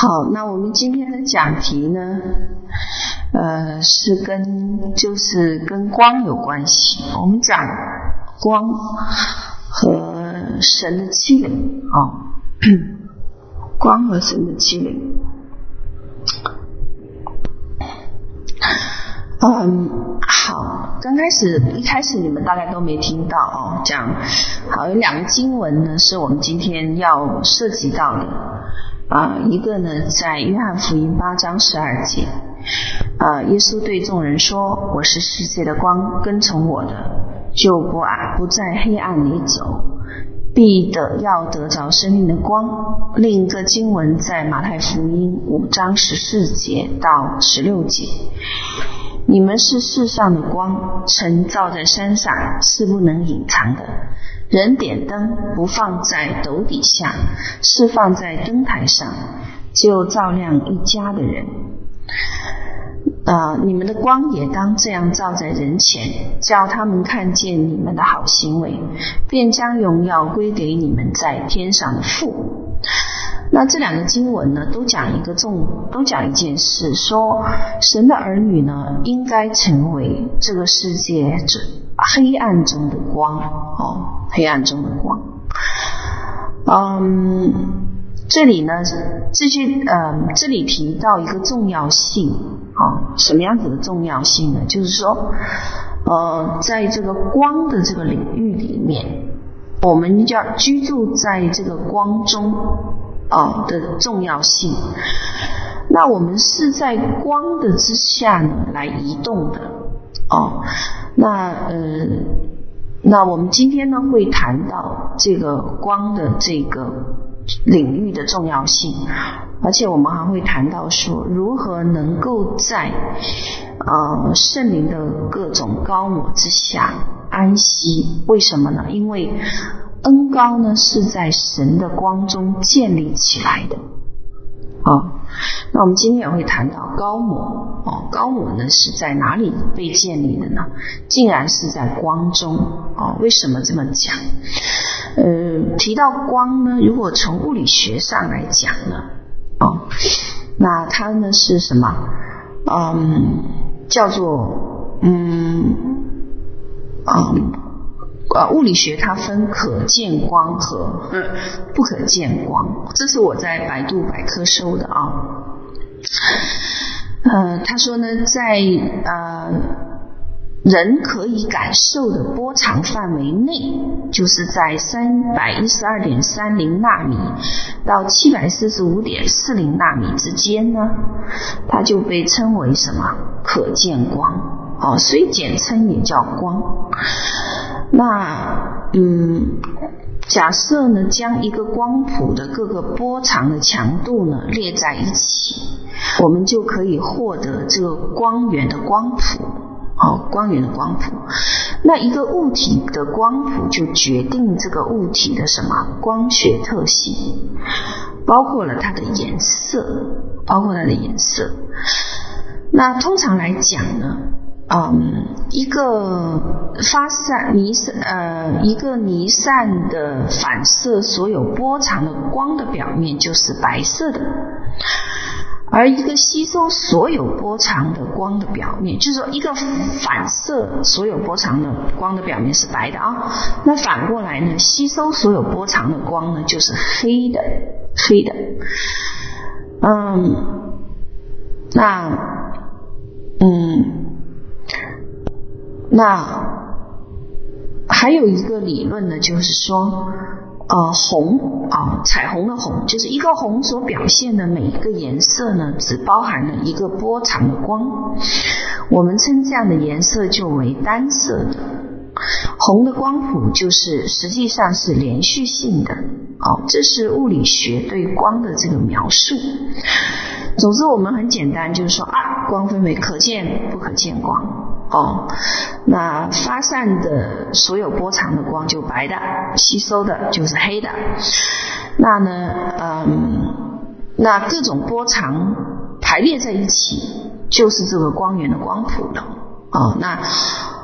好，那我们今天的讲题呢，呃，是跟就是跟光有关系。我们讲光和神的欺凌啊，光和神的欺凌。嗯，好，刚开始一开始你们大概都没听到哦，讲好有两个经文呢，是我们今天要涉及到的。啊，一个呢，在约翰福音八章十二节，啊，耶稣对众人说：“我是世界的光，跟从我的，就不啊不在黑暗里走，必得要得着生命的光。”另一个经文在马太福音五章十四节到十六节，你们是世上的光，城造在山上是不能隐藏的。人点灯不放在斗底下，是放在灯台上，就照亮一家的人。啊、呃，你们的光也当这样照在人前，叫他们看见你们的好行为，便将荣耀归给你们在天上的父。那这两个经文呢，都讲一个重，都讲一件事，说神的儿女呢，应该成为这个世界黑暗中的光哦，黑暗中的光。嗯，这里呢，这些嗯，这里提到一个重要性啊，什么样子的重要性呢？就是说，呃，在这个光的这个领域里面，我们叫居住在这个光中啊的重要性。那我们是在光的之下呢来移动的哦。那呃，那我们今天呢会谈到这个光的这个领域的重要性，而且我们还会谈到说如何能够在呃圣灵的各种膏抹之下安息。为什么呢？因为恩高呢是在神的光中建立起来的。哦，那我们今天也会谈到膏抹哦，膏抹呢是在哪里被建立的呢？竟然是在光中哦。为什么这么讲？呃，提到光呢，如果从物理学上来讲呢，哦，那它呢是什么？嗯，叫做嗯，嗯。啊，物理学它分可见光和嗯不可见光，这是我在百度百科搜的啊。呃，他说呢，在呃人可以感受的波长范围内，就是在三百一十二点三零纳米到七百四十五点四零纳米之间呢，它就被称为什么？可见光。哦，所以简称也叫光。那嗯，假设呢，将一个光谱的各个波长的强度呢列在一起，我们就可以获得这个光源的光谱。哦，光源的光谱。那一个物体的光谱就决定这个物体的什么光学特性，包括了它的颜色，包括它的颜色。那通常来讲呢，嗯，一个发散弥散呃，一个弥散的反射所有波长的光的表面就是白色的，而一个吸收所有波长的光的表面，就是说一个反射所有波长的光的表面是白的啊。那反过来呢，吸收所有波长的光呢就是黑的，黑的。嗯，那嗯。那还有一个理论呢，就是说，呃，红啊，彩虹的红，就是一个红所表现的每一个颜色呢，只包含了一个波长的光，我们称这样的颜色就为单色的。红的光谱就是实际上是连续性的，哦，这是物理学对光的这个描述。总之，我们很简单，就是说啊，光分为可见、不可见光。哦，那发散的所有波长的光就白的，吸收的就是黑的。那呢，嗯，那各种波长排列在一起，就是这个光源的光谱了。哦，那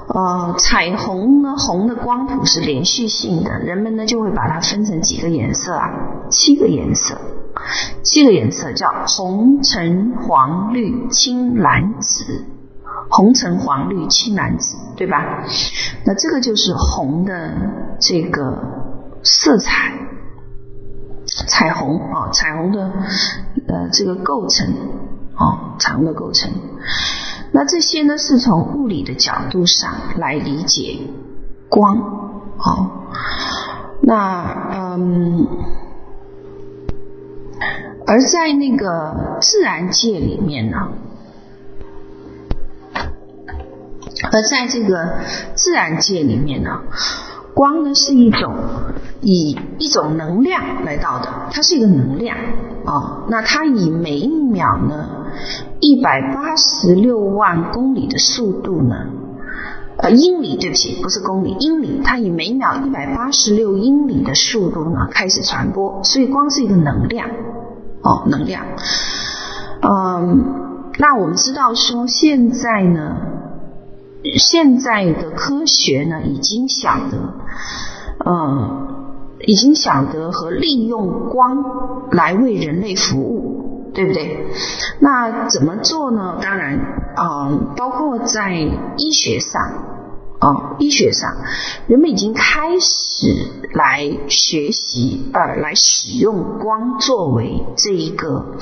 呃，彩虹呢，红的光谱是连续性的，人们呢就会把它分成几个颜色啊？七个颜色。七个颜色叫红、橙、黄、绿、青、蓝、紫。红、橙、黄、绿、青、蓝、紫，对吧？那这个就是红的这个色彩，彩虹啊，彩虹的呃这个构成啊，彩虹的构成。那这些呢，是从物理的角度上来理解光啊。那嗯，而在那个自然界里面呢？而在这个自然界里面呢，光呢是一种以一种能量来到的，它是一个能量啊、哦。那它以每一秒呢一百八十六万公里的速度呢，呃英里对不起，不是公里，英里，它以每秒一百八十六英里的速度呢开始传播，所以光是一个能量哦，能量。嗯，那我们知道说现在呢。现在的科学呢，已经晓得，呃，已经晓得和利用光来为人类服务，对不对？那怎么做呢？当然，啊、呃，包括在医学上，啊、医学上，人们已经开始来学习，呃，来使用光作为这一个。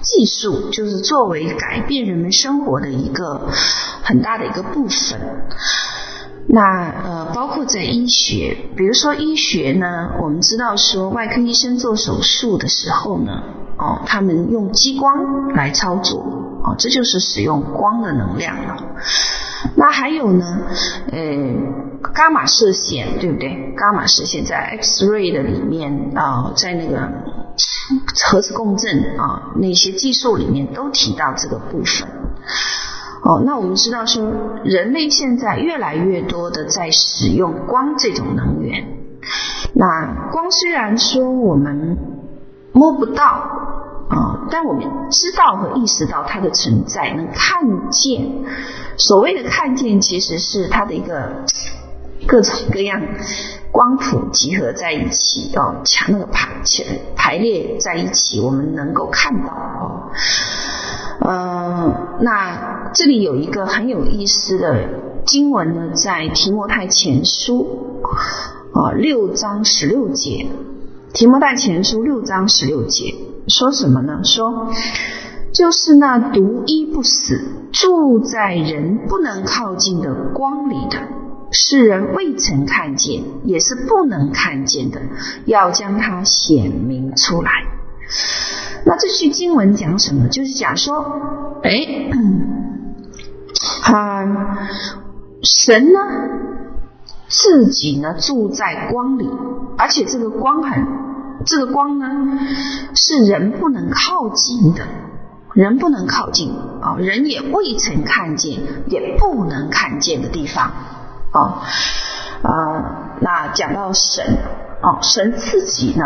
技术就是作为改变人们生活的一个很大的一个部分。那呃，包括在医学，比如说医学呢，我们知道说外科医生做手术的时候呢，哦，他们用激光来操作，哦，这就是使用光的能量了。那还有呢，呃，伽马射线，对不对？伽马射线在 X-ray 的里面啊，在那个。核磁共振啊，那些技术里面都提到这个部分。哦，那我们知道说，人类现在越来越多的在使用光这种能源。那光虽然说我们摸不到啊，但我们知道和意识到它的存在，能看见。所谓的看见，其实是它的一个各种各样。光谱集合在一起哦，强那个排排列在一起，我们能够看到哦。呃，那这里有一个很有意思的经文呢，在提摩太前书啊六章十六节，提摩太前书六章十六节说什么呢？说就是那独一不死、住在人不能靠近的光里的。世人未曾看见，也是不能看见的，要将它显明出来。那这句经文讲什么？就是讲说，哎，啊、呃，神呢自己呢住在光里，而且这个光很，这个光呢是人不能靠近的，人不能靠近啊、人也未曾看见，也不能看见的地方。哦，啊、那讲到神，哦，神自己呢，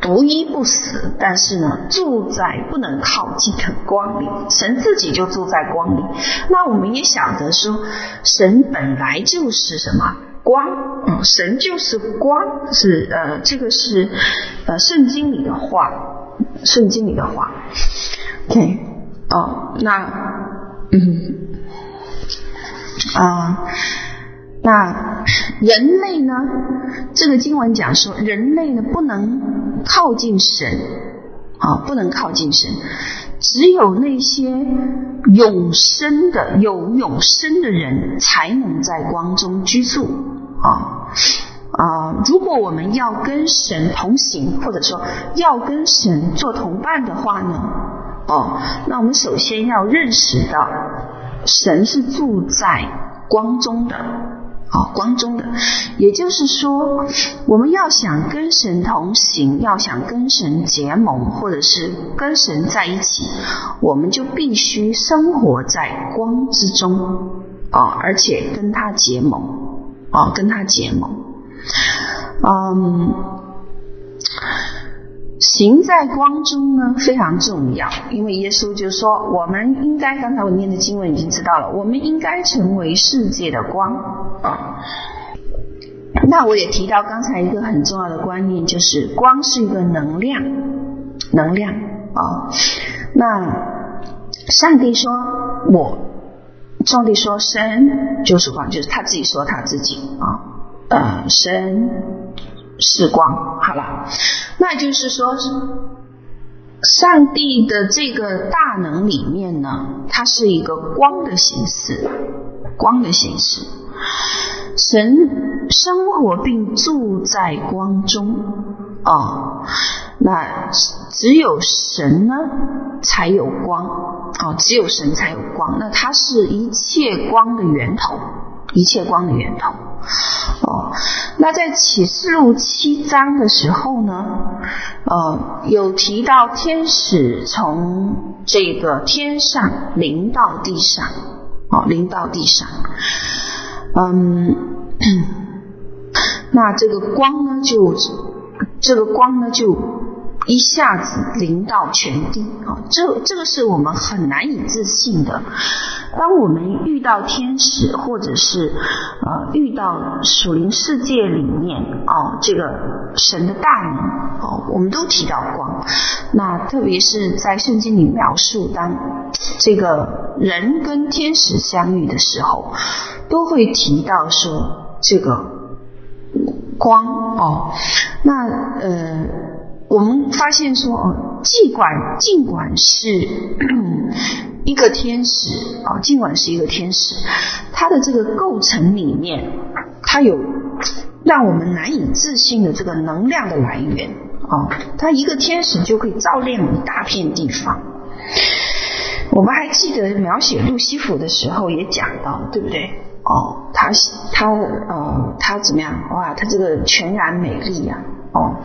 独一不死，但是呢，住在不能靠近的光里，神自己就住在光里。那我们也晓得说，神本来就是什么光，嗯，神就是光，是呃，这个是呃圣经里的话，圣经里的话，OK，哦，那嗯，啊。那人类呢？这个经文讲说，人类呢不能靠近神，啊，不能靠近神，只有那些永生的、有永生的人才能在光中居住，啊啊！如果我们要跟神同行，或者说要跟神做同伴的话呢，哦，那我们首先要认识到，神是住在光中的。好，光中的，也就是说，我们要想跟神同行，要想跟神结盟，或者是跟神在一起，我们就必须生活在光之中啊，而且跟他结盟啊，跟他结盟，嗯。行在光中呢，非常重要，因为耶稣就说，我们应该，刚才我念的经文已经知道了，我们应该成为世界的光啊。那我也提到刚才一个很重要的观念，就是光是一个能量能量啊。那上帝说我，上帝说神就是光，就是他自己说他自己啊，呃，神是光。好了，那就是说。上帝的这个大能里面呢，它是一个光的形式，光的形式。神生活并住在光中哦，那只有神呢才有光、哦，只有神才有光。那它是一切光的源头，一切光的源头。哦，那在启示录七章的时候呢，呃，有提到天使从这个天上临到地上，哦，临到地上，嗯，那这个光呢，就这个光呢，就。一下子临到全地啊，这这个是我们很难以置信的。当我们遇到天使，或者是呃遇到属灵世界里面哦，这个神的大能哦，我们都提到光。那特别是在圣经里描述，当这个人跟天使相遇的时候，都会提到说这个光哦。那呃。我们发现说，哦，尽管尽管是一个天使啊，尽管是一个天使，它的这个构成里面，它有让我们难以置信的这个能量的来源啊，它一个天使就可以照亮一大片地方。我们还记得描写路西弗的时候也讲到，对不对？哦，他他呃，他怎么样？哇，他这个全然美丽呀！哦，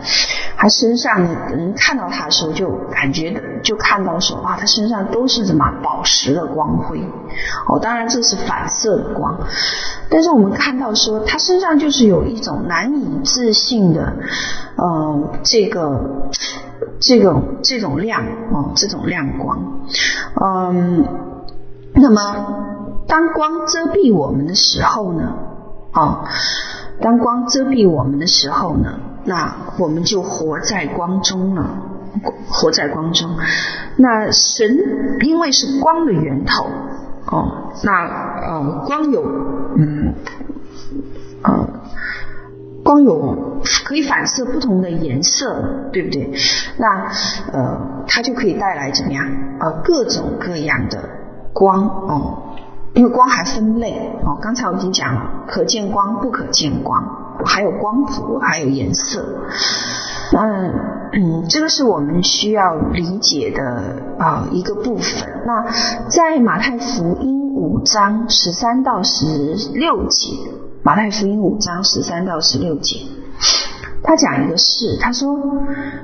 他身上人看到他的时候，就感觉就看到说，哇，他身上都是什么宝石的光辉。哦，当然这是反射的光，但是我们看到说，他身上就是有一种难以置信的，呃，这个这种这种亮哦，这种亮光，嗯，那么。当光遮蔽我们的时候呢，哦，当光遮蔽我们的时候呢，那我们就活在光中了，活在光中。那神因为是光的源头，哦，那呃光有嗯呃光有可以反射不同的颜色，对不对？那呃它就可以带来怎么样？呃各种各样的光哦。因为光还分类哦，刚才我已经讲了，可见光、不可见光，还有光谱，还有颜色。嗯嗯，这个是我们需要理解的啊、一个部分。那在马太福音五章十三到十六节，马太福音五章十三到十六节。他讲一个事，他说：“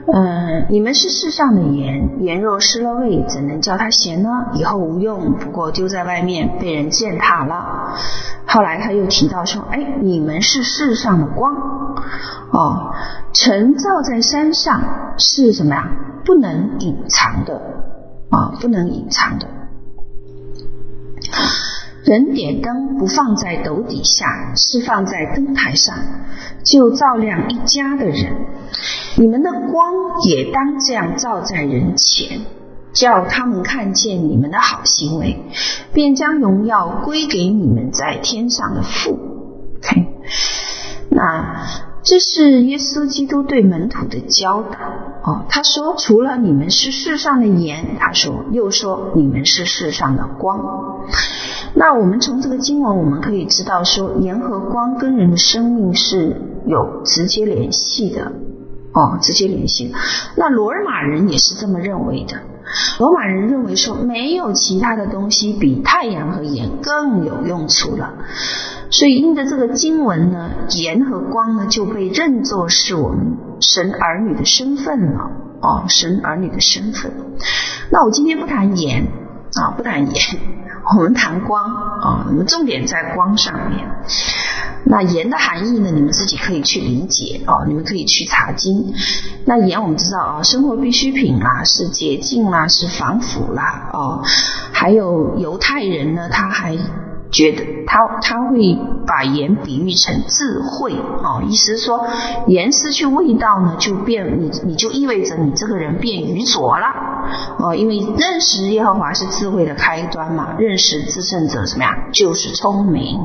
嗯，你们是世上的盐，盐若失了味，怎能叫它咸呢？以后无用，不过丢在外面，被人践踏了。”后来他又提到说：“哎，你们是世上的光，哦，城造在山上是什么呀？不能隐藏的啊、不能隐藏的。”人点灯不放在斗底下，是放在灯台上，就照亮一家的人。你们的光也当这样照在人前，叫他们看见你们的好行为，便将荣耀归给你们在天上的父。Okay. 那。这是耶稣基督对门徒的教导哦。他说：“除了你们是世上的盐，他说又说你们是世上的光。”那我们从这个经文，我们可以知道说，盐和光跟人的生命是有直接联系的哦，直接联系。那罗马人也是这么认为的。罗马人认为说，没有其他的东西比太阳和盐更有用处了。所以，因着这个经文呢，盐和光呢就被认作是我们神儿女的身份了。哦，神儿女的身份。那我今天不谈盐啊，不谈盐，我们谈光啊。我们重点在光上面。那盐的含义呢，你们自己可以去理解哦，你们可以去查经。那盐我们知道啊，生活必需品啦，是洁净啦，是防腐啦，哦，还有犹太人呢，他还。觉得他他会把盐比喻成智慧哦，意思是说盐失去味道呢，就变你你就意味着你这个人变愚拙了哦，因为认识耶和华是智慧的开端嘛，认识至圣者什么呀就是聪明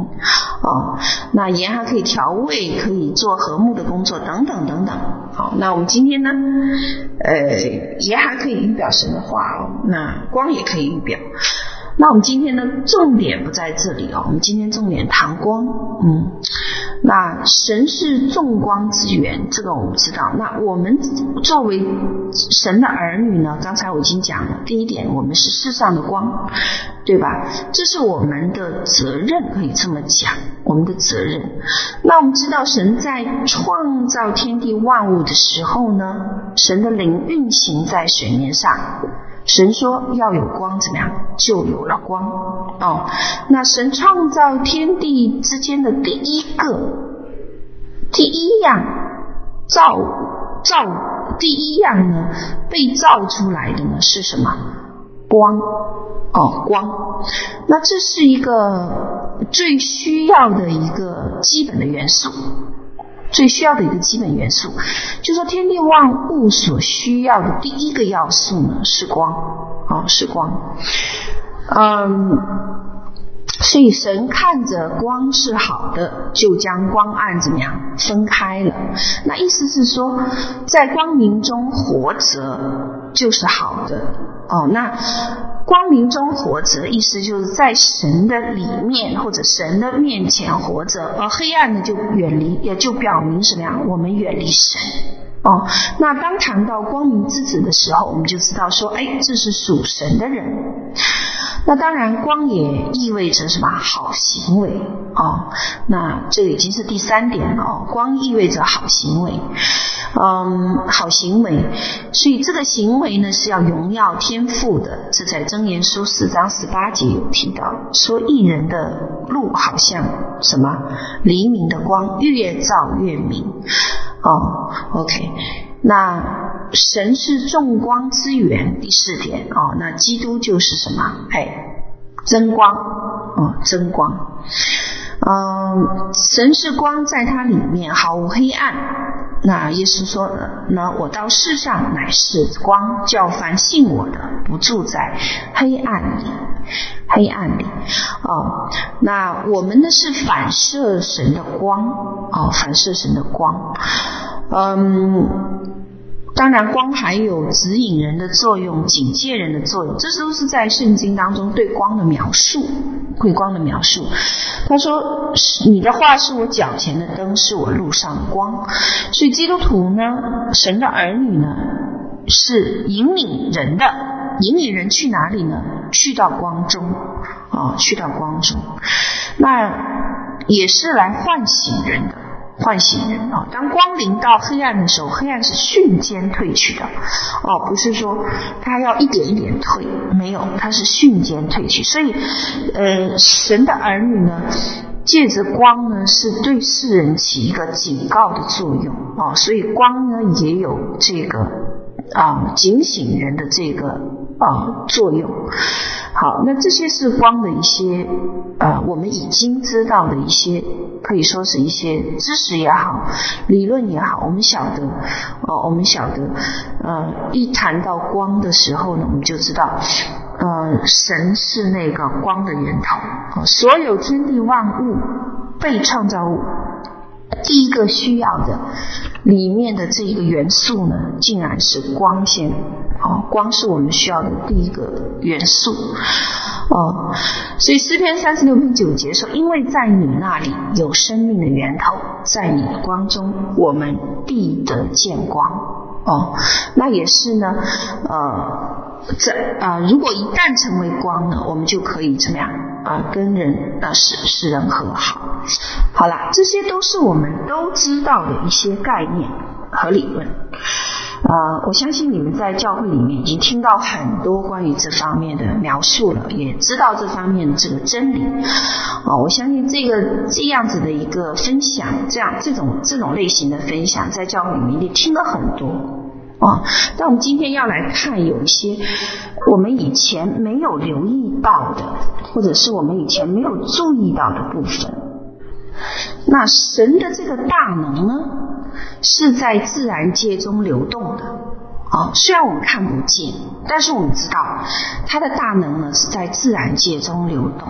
哦。那盐还可以调味，可以做和睦的工作等等等等。好，那我们今天呢，呃，盐还可以预表神的话哦，那光也可以预表。那我们今天的重点不在这里哦，我们今天重点谈光，嗯，那神是众光之源，这个我们知道。那我们作为神的儿女呢，刚才我已经讲了，第一点，我们是世上的光，对吧？这是我们的责任，可以这么讲，我们的责任。那我们知道，神在创造天地万物的时候呢，神的灵运行在水面上。神说要有光，怎么样？就有了光哦。那神创造天地之间的第一个、第一样造造第一样呢，被造出来的呢是什么？光哦，光。那这是一个最需要的一个基本的元素。最需要的一个基本元素，就说天地万物所需要的第一个要素呢是光，啊、哦、是光，嗯，所以神看着光是好的，就将光暗怎么样分开了。那意思是说，在光明中活着就是好的，哦那。光明中活着，意思就是在神的里面或者神的面前活着，而黑暗呢就远离，也就表明什么呀？我们远离神哦。那当谈到光明之子的时候，我们就知道说，哎，这是属神的人。那当然，光也意味着什么？好行为哦。那这已经是第三点了哦。光意味着好行为。嗯，好行为，所以这个行为呢是要荣耀天赋的。这在箴言书四章十八节有提到，说一人的路好像什么？黎明的光，越照越明。哦，OK，那神是众光之源，第四点哦，那基督就是什么？哎，真光，哦，真光。嗯，神是光，在它里面毫无黑暗。那耶稣说：“那我到世上乃是光，叫凡信我的不住在黑暗里。黑暗里，哦，那我们呢是反射神的光，哦，反射神的光，嗯。”当然，光还有指引人的作用、警戒人的作用，这都是在圣经当中对光的描述。对光的描述，他说：“你的话是我脚前的灯，是我路上的光。”所以基督徒呢，神的儿女呢，是引领人的，引领人去哪里呢？去到光中啊，去到光中，那也是来唤醒人的。唤醒人哦，当光临到黑暗的时候，黑暗是瞬间褪去的。哦，不是说它要一点一点退，没有，它是瞬间褪去。所以，呃，神的儿女呢，借着光呢，是对世人起一个警告的作用。哦，所以光呢也有这个啊、警醒人的这个啊、作用。好，那这些是光的一些，呃，我们已经知道的一些，可以说是一些知识也好，理论也好，我们晓得，哦，我们晓得，呃，一谈到光的时候呢，我们就知道，呃，神是那个光的源头，所有天地万物被创造物。第一个需要的里面的这一个元素呢，竟然是光线哦，光是我们需要的第一个元素哦，所以诗篇三十六篇九节说：“因为在你那里有生命的源头，在你的光中，我们必得见光。”哦，那也是呢，呃。这啊、呃，如果一旦成为光呢，我们就可以怎么样啊、跟人啊使使人和好。好了，这些都是我们都知道的一些概念和理论。呃，我相信你们在教会里面已经听到很多关于这方面的描述了，也知道这方面的这个真理。啊、我相信这个这样子的一个分享，这样这种这种类型的分享，在教会里面也听了很多。啊。但我们今天要来看有一些我们以前没有留意到的，或者是我们以前没有注意到的部分。那神的这个大能呢，是在自然界中流动的。啊，虽然我们看不见，但是我们知道它的大能呢是在自然界中流动。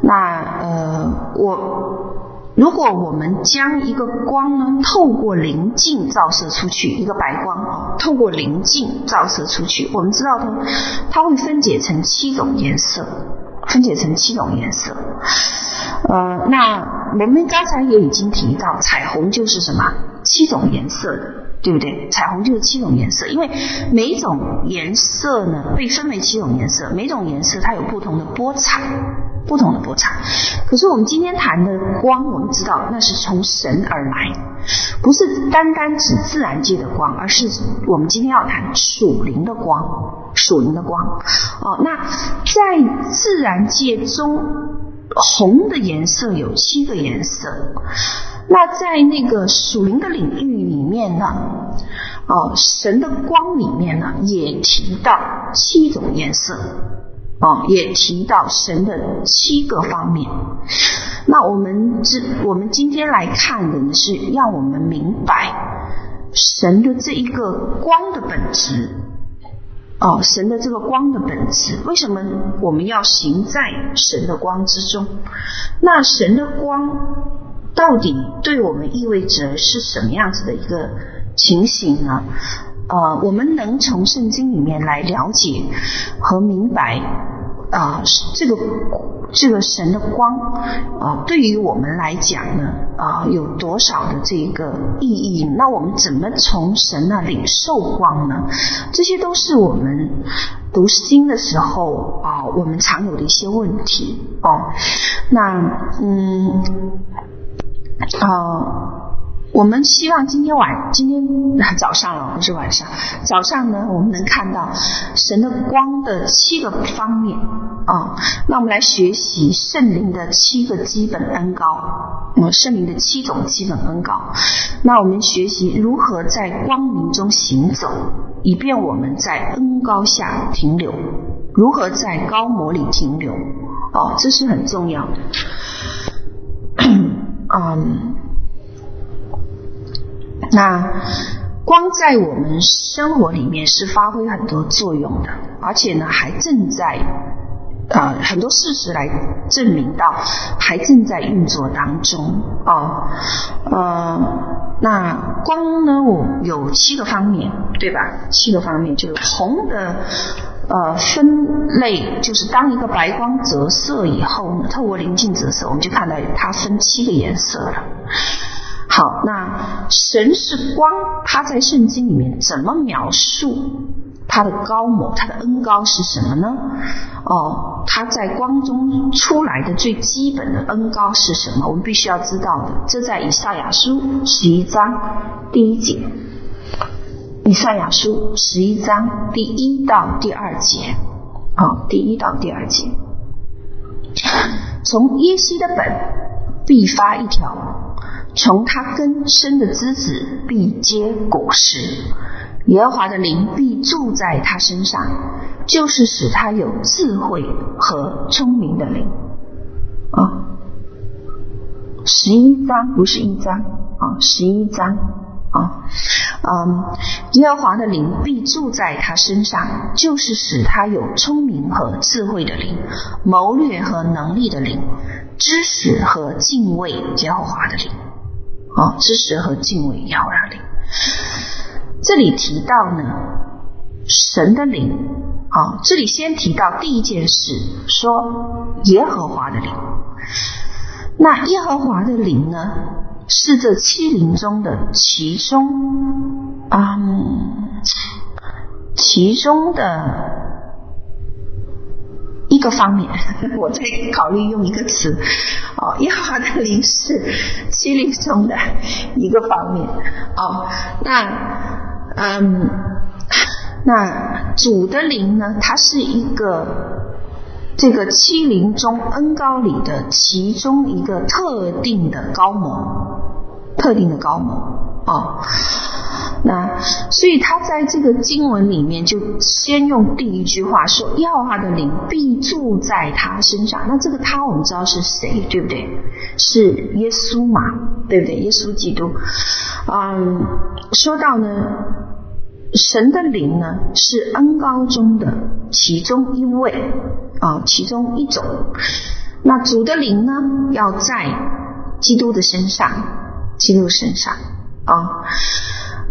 那呃，我如果我们将一个光呢透过棱镜照射出去，一个白光，透过棱镜照射出去，我们知道它它会分解成七种颜色，分解成七种颜色。呃，那我们刚才也已经提到，彩虹就是什么？七种颜色的。对不对？彩虹就是七种颜色，因为每种颜色呢被分为七种颜色，每种颜色它有不同的波长，不同的波长。可是我们今天谈的光，我们知道那是从神而来，不是单单指自然界的光，而是我们今天要谈属灵的光，属灵的光。哦，那在自然界中，红的颜色有七个颜色。那在那个属灵的领域里面呢，哦，神的光里面呢，也提到七种颜色，哦，也提到神的七个方面。那我们这我们今天来看的呢，是让我们明白神的这一个光的本质，哦，神的这个光的本质，为什么我们要行在神的光之中？那神的光。到底对我们意味着是什么样子的一个情形呢？呃，我们能从圣经里面来了解和明白啊、这个这个神的光啊、对于我们来讲呢啊、有多少的这个意义？那我们怎么从神那里受光呢？这些都是我们读经的时候啊、我们常有的一些问题哦。那嗯。啊、我们希望今天晚今天早上了，不是晚上。早上呢，我们能看到神的光的七个方面啊、那我们来学习圣灵的七个基本恩膏，呃，圣灵的七种基本恩高。那我们学习如何在光明中行走，以便我们在恩高下停留；如何在高模里停留，哦、这是很重要的。嗯，那光在我们生活里面是发挥很多作用的，而且呢，还正在呃很多事实来证明到，还正在运作当中哦。呃，那光呢，我有七个方面，对吧？七个方面就是红的。呃，分类就是当一个白光折射以后呢，透过棱镜折射，我们就看到它分七个颜色了。好，那神是光，他在圣经里面怎么描述他的高某，他的恩高是什么呢？哦，他在光中出来的最基本的恩高是什么？我们必须要知道的，这在以赛亚书十一章第一节。以赛亚书十一章第一到第二节，好，第一到第二节，从耶西的本必发一条，从他根生的枝子必结果实，耶和华的灵必住在他身上，就是使他有智慧和聪明的灵。啊，十一章不是一章啊，十一章。啊，嗯，耶和华的灵必住在他身上，就是使他有聪明和智慧的灵，谋略和能力的灵，知识和敬畏耶和华的灵。啊，知识和敬畏耶和华的灵。这里提到呢，神的灵。啊，这里先提到第一件事，说耶和华的灵。那耶和华的灵呢？是这七灵中的其中，嗯，其中的一个方面。我在考虑用一个词，哦，耶和华的灵是七灵中的一个方面。哦，那，嗯，那主的灵呢？它是一个这个七灵中恩高里的其中一个特定的膏抹。特定的膏抹哦，那所以他在这个经文里面就先用第一句话说：“要他的灵必住在他身上。”那这个他我们知道是谁，对不对？是耶稣嘛，对不对？耶稣基督。嗯，说到呢，神的灵呢是恩高中的其中一位啊，其中一种。那主的灵呢要在基督的身上，基督身上啊。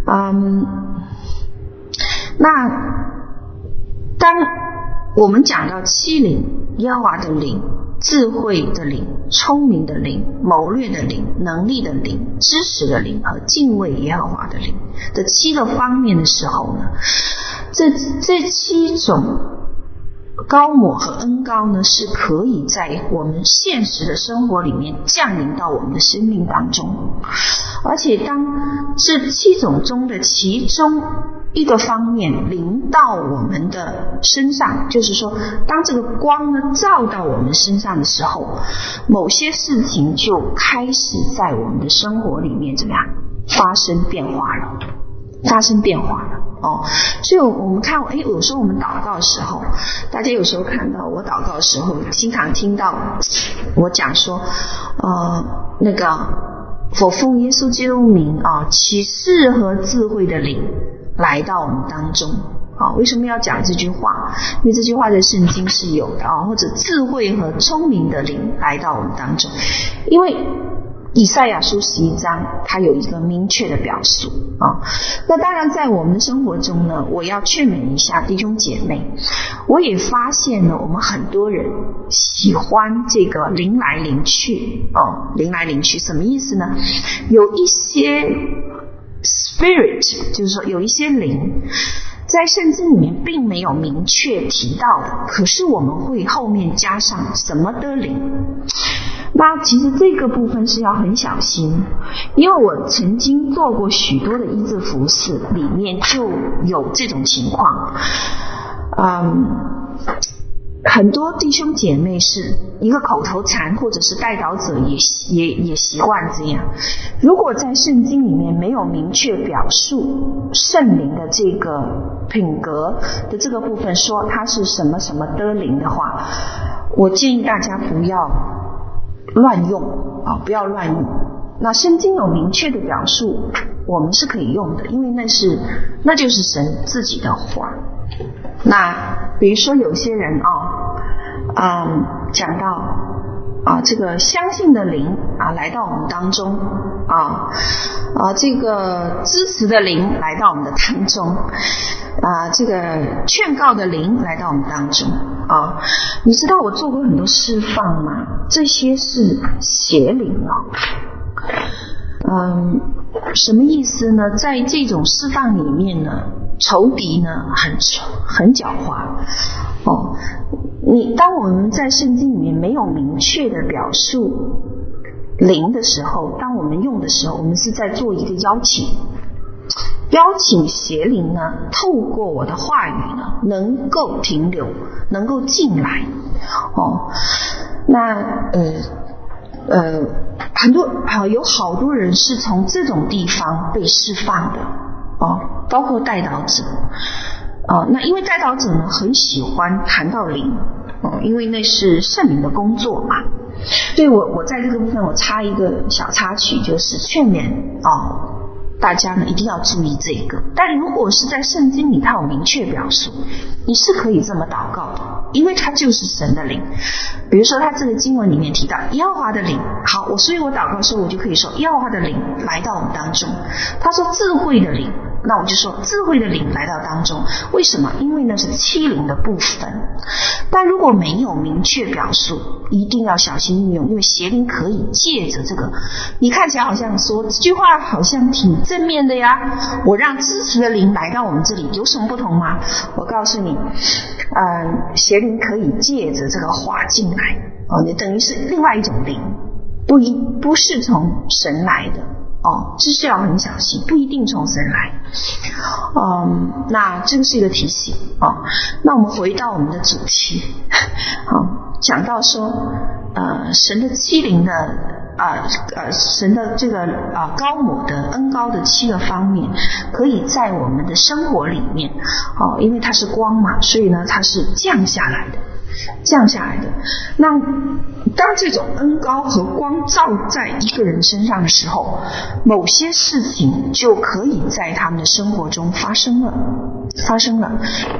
嗯，那当我们讲到七灵，妖娃的灵、智慧的灵、聪明的灵、谋略的灵、能力的灵、知识的灵和敬畏耶和华的灵的七个方面的时候呢，这这七种。高抹和恩高呢，是可以在我们现实的生活里面降临到我们的生命当中，而且当这七种中的其中一个方面临到我们的身上，就是说，当这个光呢照到我们身上的时候，某些事情就开始在我们的生活里面怎么样发生变化了，发生变化了。哦，所以，我们看，哎，有时候我们祷告的时候，大家有时候看到我祷告的时候，经常听到我讲说，呃，那个，我奉耶稣基督名啊，启示和智慧的灵来到我们当中。啊，为什么要讲这句话？因为这句话在圣经是有的啊，或者智慧和聪明的灵来到我们当中，因为。以赛亚书十一章，它有一个明确的表述啊。那当然，在我们的生活中呢，我要劝勉一下弟兄姐妹。我也发现了，我们很多人喜欢这个灵来灵去哦，灵来灵去什么意思呢？有一些 spirit，就是说有一些灵。在圣经里面并没有明确提到的，可是我们会后面加上什么的灵。那其实这个部分是要很小心，因为我曾经做过许多的医治服饰，里面就有这种情况。嗯。很多弟兄姐妹是一个口头禅，或者是代祷者也也也习惯这样。如果在圣经里面没有明确表述圣灵的这个品格的这个部分，说他是什么什么的灵的话，我建议大家不要乱用啊，不要乱用。那圣经有明确的表述，我们是可以用的，因为那是那就是神自己的话。那比如说有些人啊，嗯，讲到啊这个相信的灵啊来到我们当中啊啊这个支持的灵来到我们的当中啊这个劝告的灵来到我们当中啊，你知道我做过很多释放吗？这些是邪灵啊，嗯，什么意思呢？在这种释放里面呢？仇敌呢，很很狡猾哦。你当我们在圣经里面没有明确的表述灵的时候，当我们用的时候，我们是在做一个邀请，邀请邪灵呢，透过我的话语呢，能够停留，能够进来哦。那呃呃，很多啊，有好多人是从这种地方被释放的哦。包括代祷者，哦、那因为代祷者呢很喜欢谈到灵，哦、因为那是圣灵的工作嘛。所以我我在这个部分我插一个小插曲，就是劝勉啊、呃，大家呢一定要注意这个。但如果是在圣经里，它有明确表述，你是可以这么祷告的，因为它就是神的灵。比如说，他这个经文里面提到耶和华的灵，好，我所以我祷告的时候，我就可以说耶和华的灵来到我们当中。他说智慧的灵。那我就说智慧的灵来到当中，为什么？因为那是七灵的部分。但如果没有明确表述，一定要小心运用，因为邪灵可以借着这个。你看起来好像说这句话好像挺正面的呀，我让支持的灵来到我们这里，有什么不同吗？我告诉你，嗯，邪灵可以借着这个话进来，哦，你等于是另外一种灵，不一不是从神来的。哦，这是要很小心，不一定从神来。嗯，那这个是一个提醒哦。那我们回到我们的主题，好，讲到说，呃，神的欺凌的啊呃神的这个啊膏抹的恩高的七个方面，可以在我们的生活里面哦，因为它是光嘛，所以呢它是降下来的。降下来的。那当这种恩高和光照在一个人身上的时候，某些事情就可以在他们的生活中发生了，发生了。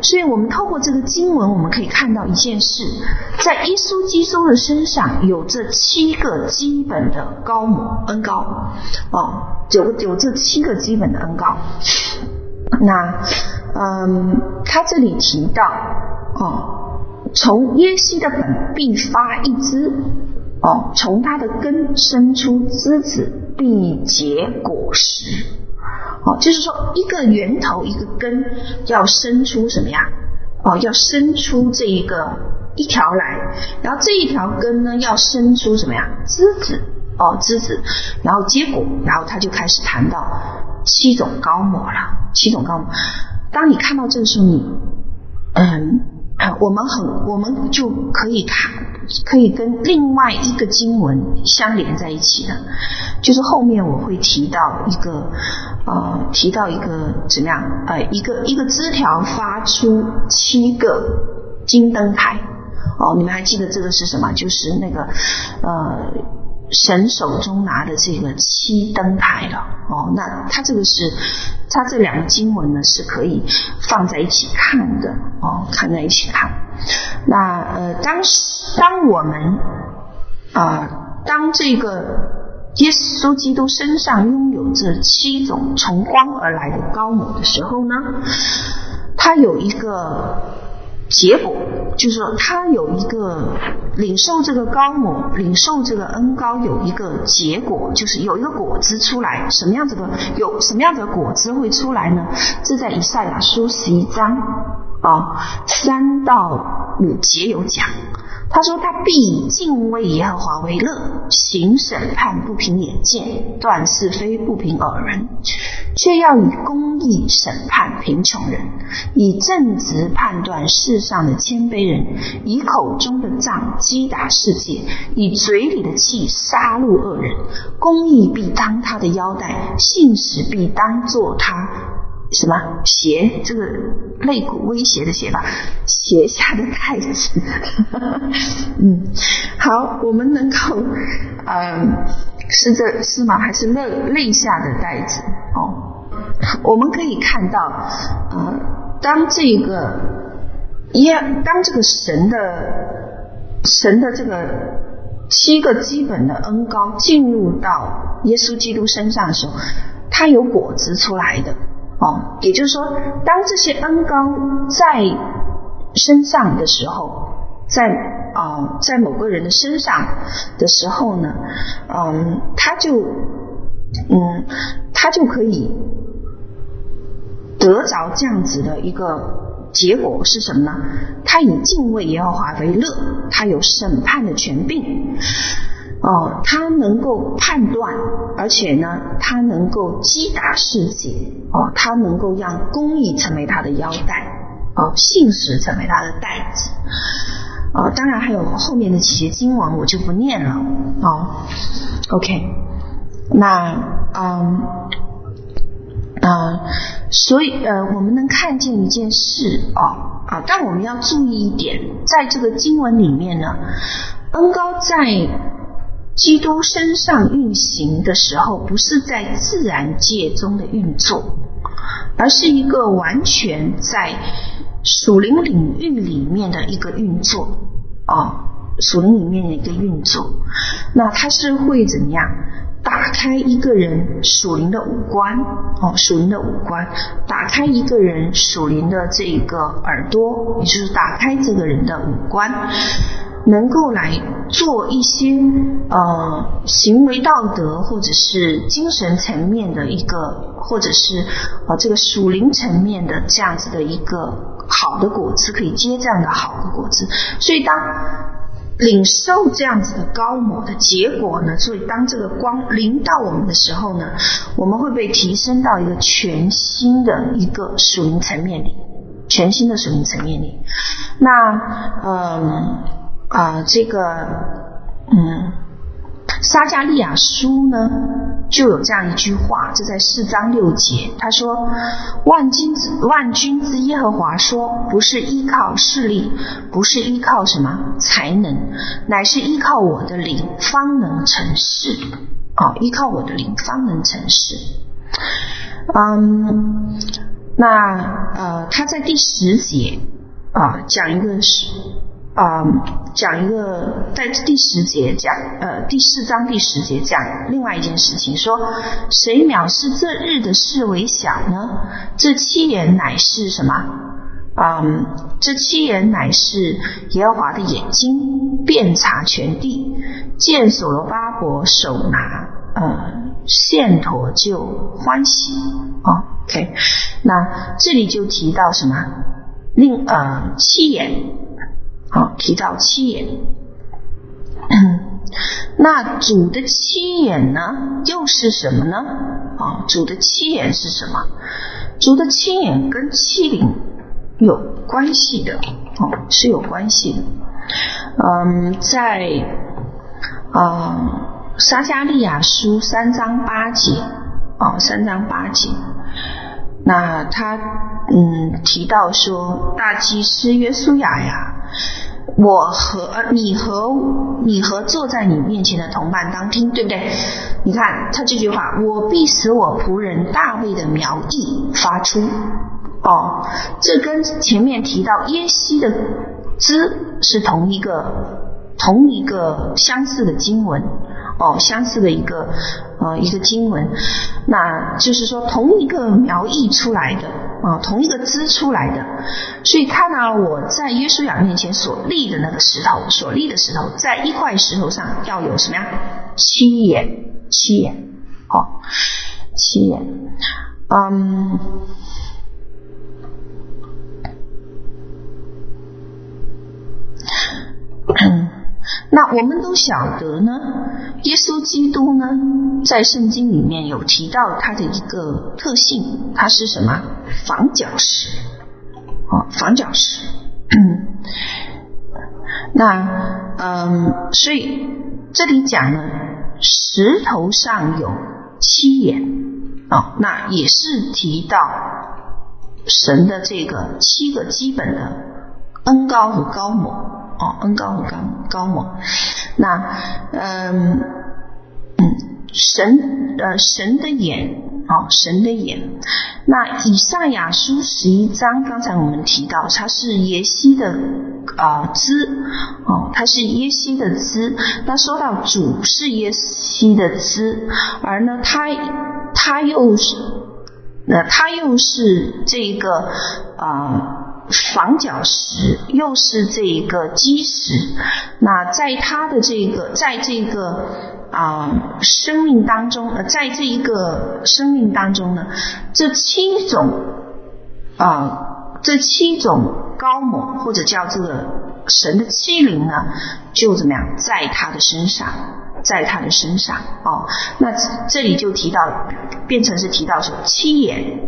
所以我们透过这个经文，我们可以看到一件事：在耶稣基督的身上有这七个基本的高母恩高，哦，有有这七个基本的恩高。那嗯，他这里提到哦。从耶西的本必发一枝，哦，从它的根生出枝子，必结果实，哦，就是说一个源头一个根要生出什么呀？哦，要生出这一个一条来，然后这一条根呢要生出什么呀？枝子，哦，枝子，然后结果，然后他就开始谈到七种膏抹了，七种膏抹。当你看到这个时候，你，嗯。我们很，我们就可以看，可以跟另外一个经文相连在一起的，就是后面我会提到一个，呃，提到一个怎么样？呃，一个一个枝条发出七个金灯台。哦，你们还记得这个是什么？就是那个，呃。神手中拿的这个七灯牌了哦，那他这个是，他这两个经文呢是可以放在一起看的哦，看在一起看。那呃，当时当我们啊、呃，当这个耶稣基督身上拥有这七种从光而来的膏抹的时候呢，他有一个。结果就是说，他有一个领受这个高某，领受这个恩高，有一个结果，就是有一个果子出来。什么样子的？有什么样子的果子会出来呢？这在以赛亚书十一章啊三到五节有讲。他说：“他必以敬畏耶和华为乐，行审判不凭眼见，断是非不凭耳闻，却要以公义审判贫穷人，以正直判断世上的谦卑人，以口中的杖击打世界，以嘴里的气杀戮恶人。公义必当他的腰带，信实必当做他。”什么胁？这个肋骨威胁的胁吧？斜下的太子。嗯，好，我们能够，嗯，是这是吗？还是肋肋下的带子？哦，我们可以看到，呃，当这个耶，当这个神的神的这个七个基本的恩膏进入到耶稣基督身上的时候，它有果子出来的。哦，也就是说，当这些恩膏在身上的时候，在啊、在某个人的身上的时候呢，嗯，他就嗯，他就可以得着这样子的一个结果是什么呢？他以敬畏耶和华为乐，他有审判的权柄。哦，他能够判断，而且呢，他能够击打世界。哦，他能够让公义成为他的腰带，哦，信实成为他的带子。哦，当然还有后面的几节经文，我就不念了。哦，OK，那嗯嗯，所以呃，我们能看见一件事哦啊，但我们要注意一点，在这个经文里面呢，恩高在。基督身上运行的时候，不是在自然界中的运作，而是一个完全在属灵领域里面的一个运作啊，属灵里面的一个运作。那它是会怎么样？打开一个人属灵的五官哦，属灵的五官，打开一个人属灵的这个耳朵，也就是打开这个人的五官。能够来做一些呃行为道德或者是精神层面的一个，或者是呃这个属灵层面的这样子的一个好的果子，可以结这样的好的果子。所以当领受这样子的膏抹的结果呢，所以当这个光临到我们的时候呢，我们会被提升到一个全新的一个属灵层面里，全新的属灵层面里。那嗯。啊，这个，嗯，撒迦利亚书呢，就有这样一句话，这在四章六节，他说：“万军之万军之耶和华说，不是依靠势力，不是依靠什么才能，乃是依靠我的灵，方能成事。哦，依靠我的灵，方能成事。”嗯，那呃，他在第十节啊讲一个是。啊、嗯，讲一个在第十节讲，呃，第四章第十节讲另外一件事情，说谁藐视这日的事为小呢？这七眼乃是什么？嗯，这七眼乃是耶和华的眼睛，遍察全地，见所罗巴伯手拿呃线砣就欢喜。哦，OK，那这里就提到什么？另呃七眼。好，提到七眼，那主的七眼呢，又是什么呢？啊，主的七眼是什么？主的七眼跟七灵有关系的，哦，是有关系的。嗯，在啊撒迦利亚书三章八节，啊，三章八节，那他嗯提到说，大祭司约书亚呀。我和，你和你和坐在你面前的同伴当听，对不对？你看他这句话，我必使我仆人大卫的苗裔发出。哦，这跟前面提到耶西的枝是同一个同一个相似的经文。哦，相似的一个呃一个经文，那就是说同一个苗裔出来的啊、同一个枝出来的，所以看到我在耶稣亚面前所立的那个石头，所立的石头，在一块石头上要有什么呀？七眼，七眼，哦，七眼，嗯。那我们都晓得呢，耶稣基督呢，在圣经里面有提到他的一个特性，他是什么？防角石，哦，防角石。那嗯，所以这里讲呢，石头上有七眼，哦，那也是提到神的这个七个基本的恩膏和高某。哦，恩高很高高嘛，那嗯嗯，神呃神的眼哦，神的眼。那以赛亚书十一章，刚才我们提到，它是耶西的啊、呃、哦，它是耶西的枝。那说到主是耶西的枝，而呢，他他又是那他又是这个啊。呃房角石又是这一个基石，那在他的这个，在这个啊、生命当中，呃，在这一个生命当中呢，这七种啊、这七种膏抹或者叫这个神的欺凌呢，就怎么样，在他的身上，在他的身上哦，那这里就提到，变成是提到说七眼、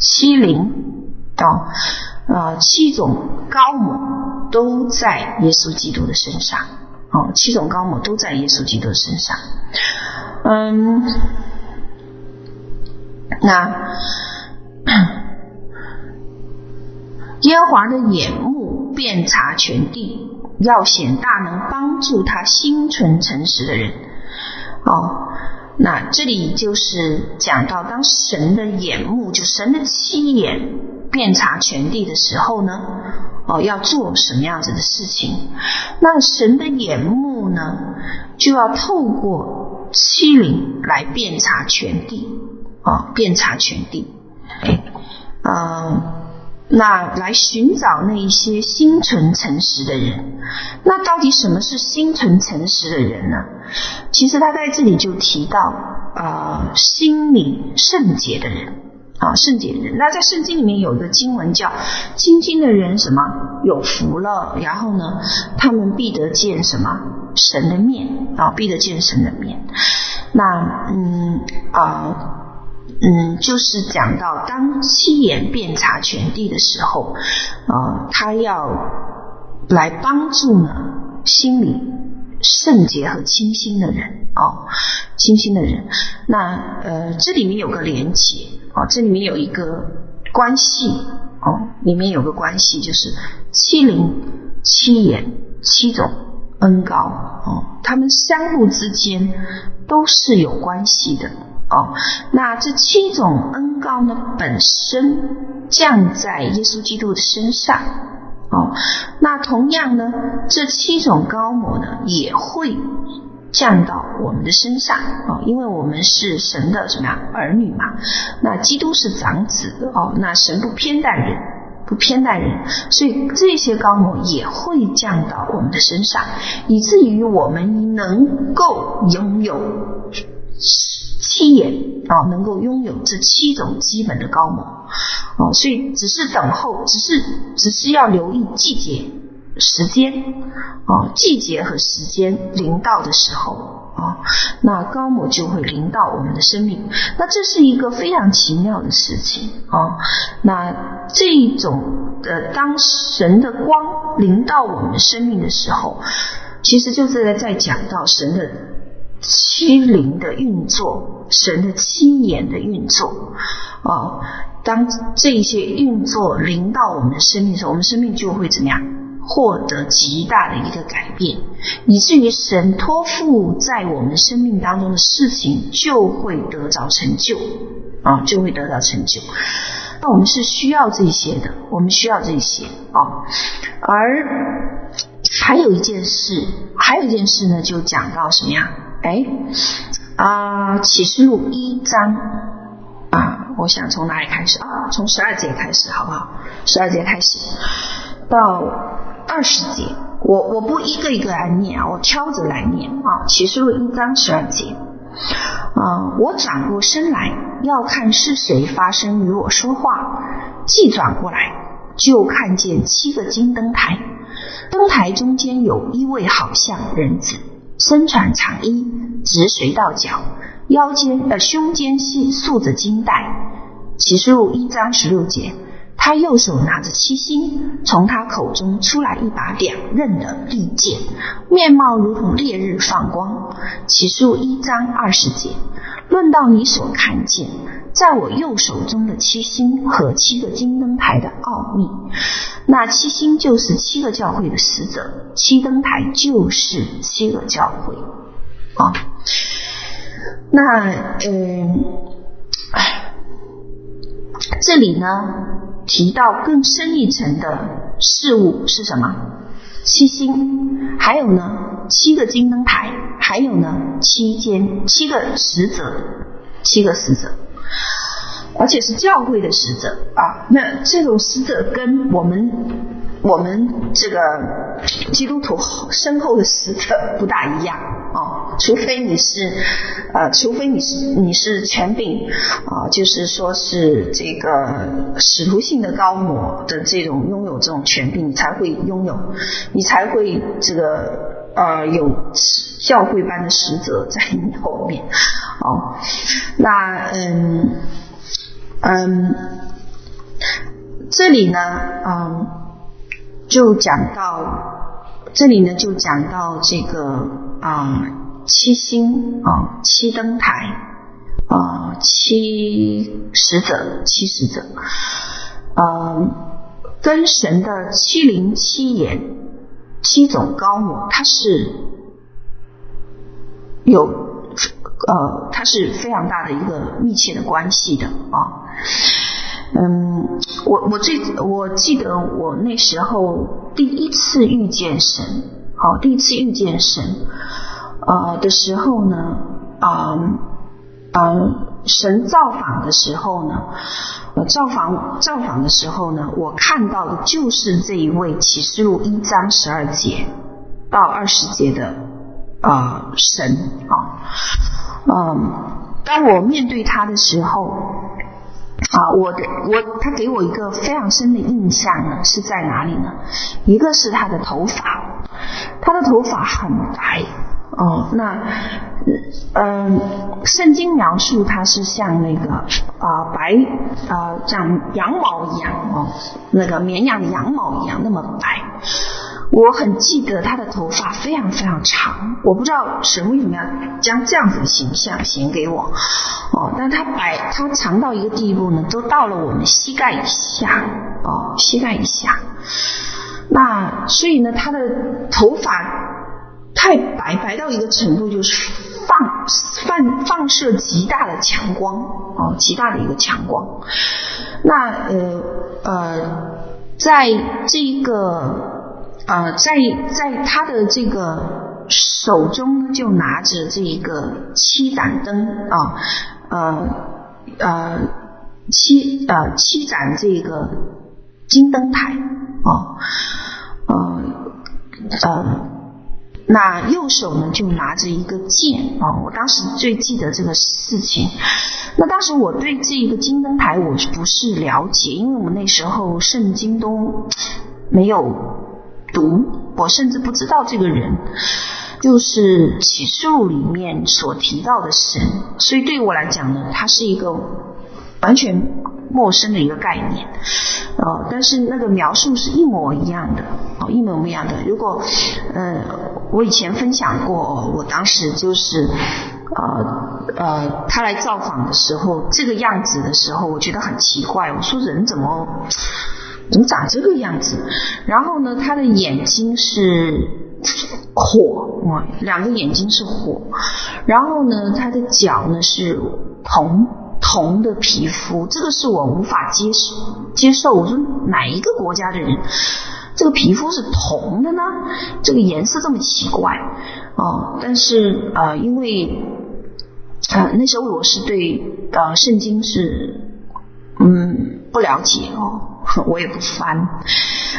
七灵哦。呃，七种高母都在耶稣基督的身上，哦，七种高母都在耶稣基督的身上。嗯，那耶和华的眼目遍察全地，要显大能帮助他心存诚实的人。哦，那这里就是讲到，当神的眼目，就神的七眼。遍察全地的时候呢，哦，要做什么样子的事情？那神的眼目呢，就要透过七灵来遍察全地，哦，遍察全地，哎，呃，那来寻找那一些心存诚实的人。那到底什么是心存诚实的人呢？其实他在这里就提到，呃，心里圣洁的人。啊，圣洁人。那在圣经里面有一个经文叫“清净的人什么有福了”，然后呢，他们必得见什么神的面啊，必得见神的面。那嗯啊嗯，就是讲到当七眼遍察全地的时候，啊，他要来帮助呢心里圣洁和清新的人哦，清新的人。那呃，这里面有个连结哦，这里面有一个关系哦，里面有个关系，就是七灵、七眼、七种恩膏哦，他们相互之间都是有关系的哦。那这七种恩膏呢，本身降在耶稣基督的身上。哦，那同样呢，这七种膏抹呢，也会降到我们的身上哦，因为我们是神的什么呀儿女嘛。那基督是长子哦，那神不偏待人，不偏待人，所以这些膏抹也会降到我们的身上，以至于我们能够拥有。七眼啊，能够拥有这七种基本的膏抹哦，所以只是等候，只是只是要留意季节、时间哦，季节和时间临到的时候哦，那膏抹就会临到我们的生命。那这是一个非常奇妙的事情哦。那这一种的当神的光临到我们生命的时候，其实就是在在讲到神的。七灵的运作，神的七眼的运作，哦，当这些运作临到我们的生命的时候，我们生命就会怎么样？获得极大的一个改变，以至于神托付在我们生命当中的事情就会得着成就，啊，就会得到成就。那我们是需要这些的，我们需要这些啊，而还有一件事，还有一件事呢，就讲到什么呀？哎，啊，启示录一章啊，我想从哪里开始啊？从十二节开始，好不好？十二节开始到二十节，我我不一个一个来念啊，我挑着来念啊。启示录一章十二节啊，我转过身来要看是谁发声与我说话，既转过来，就看见七个金灯台，灯台中间有一位好像人子。身穿长衣，直垂到脚，腰间呃胸间系束着金带。启示录一章十六节，他右手拿着七星，从他口中出来一把两刃的利剑，面貌如同烈日放光。启示录一章二十节。论到你所看见，在我右手中的七星和七个金灯台的奥秘，那七星就是七个教会的使者，七灯台就是七个教会。啊，那嗯，这里呢提到更深一层的事物是什么？七星，还有呢，七个金灯台，还有呢，七间七个使者，七个使者，而且是教会的使者啊。那这种使者跟我们我们这个基督徒身后的使者不大一样啊。除非你是，呃，除非你是你是权柄啊，就是说是这个使徒性的高模的这种拥有这种权柄，你才会拥有，你才会这个呃有教会般的使者在你后面。哦，那嗯嗯，这里呢，嗯，就讲到这里呢，就讲到这个啊。嗯七星啊，七灯台啊，七使者，七使者，嗯，跟神的七灵、七眼、七种膏抹，它是有呃，它是非常大的一个密切的关系的啊。嗯，我我最我记得我那时候第一次遇见神，好，第一次遇见神。呃的时候呢，啊、呃，神造访的时候呢，呃，造访造访的时候呢，我看到的就是这一位启示录一章十二节到二十节的啊、神啊，嗯、当我面对他的时候，啊，我的我他给我一个非常深的印象呢，是在哪里呢？一个是他的头发，他的头发很白。哦，那嗯，圣经描述他是像那个啊、白啊、呃、像羊毛一样哦，那个绵羊的羊毛一样那么白。我很记得他的头发非常非常长，我不知道神为什么要将这样子的形象显给我哦，但他白，他长到一个地步呢，都到了我们膝盖以下哦，膝盖以下。那所以呢，他的头发太白，白到一个程度，就是放放放射极大的强光哦，极大的一个强光。那呃呃，在这个。呃，在在他的这个手中呢，就拿着这一个七盏灯啊，呃呃七呃七盏这个金灯台啊，呃呃，那右手呢就拿着一个剑啊，我当时最记得这个事情。那当时我对这一个金灯台我不是了解，因为我们那时候圣经都没有。读，我甚至不知道这个人就是启示录里面所提到的神，所以对我来讲呢，他是一个完全陌生的一个概念，呃，但是那个描述是一模一样的，哦，一模一样的。如果，呃，我以前分享过，我当时就是，呃呃，他来造访的时候，这个样子的时候，我觉得很奇怪，我说人怎么？怎么长这个样子？然后呢，他的眼睛是火，哇，两个眼睛是火。然后呢，他的脚呢是铜铜的皮肤，这个是我无法接受接受。我说哪一个国家的人，这个皮肤是铜的呢？这个颜色这么奇怪哦。但是呃，因为呃那时候我是对呃圣经是嗯不了解哦。我也不翻，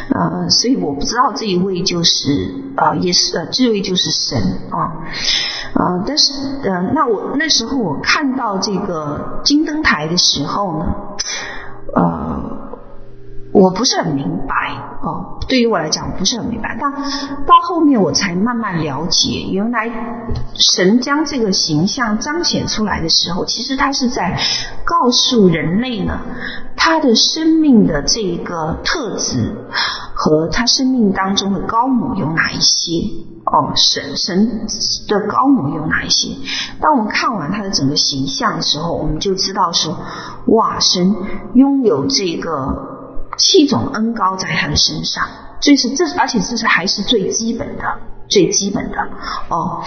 呃，所以我不知道这一位就是呃，也是呃，这位就是神啊，呃，但是呃，那我那时候我看到这个金灯台的时候呢，呃。我不是很明白哦，对于我来讲不是很明白，但到后面我才慢慢了解，原来神将这个形象彰显出来的时候，其实他是在告诉人类呢，他的生命的这个特质和他生命当中的高某有哪一些哦，神神的高某有哪一些？当我们看完他的整个形象的时候，我们就知道说，哇，神拥有这个。七种恩高在他的身上，这是这，而且这是还是最基本的，最基本的哦。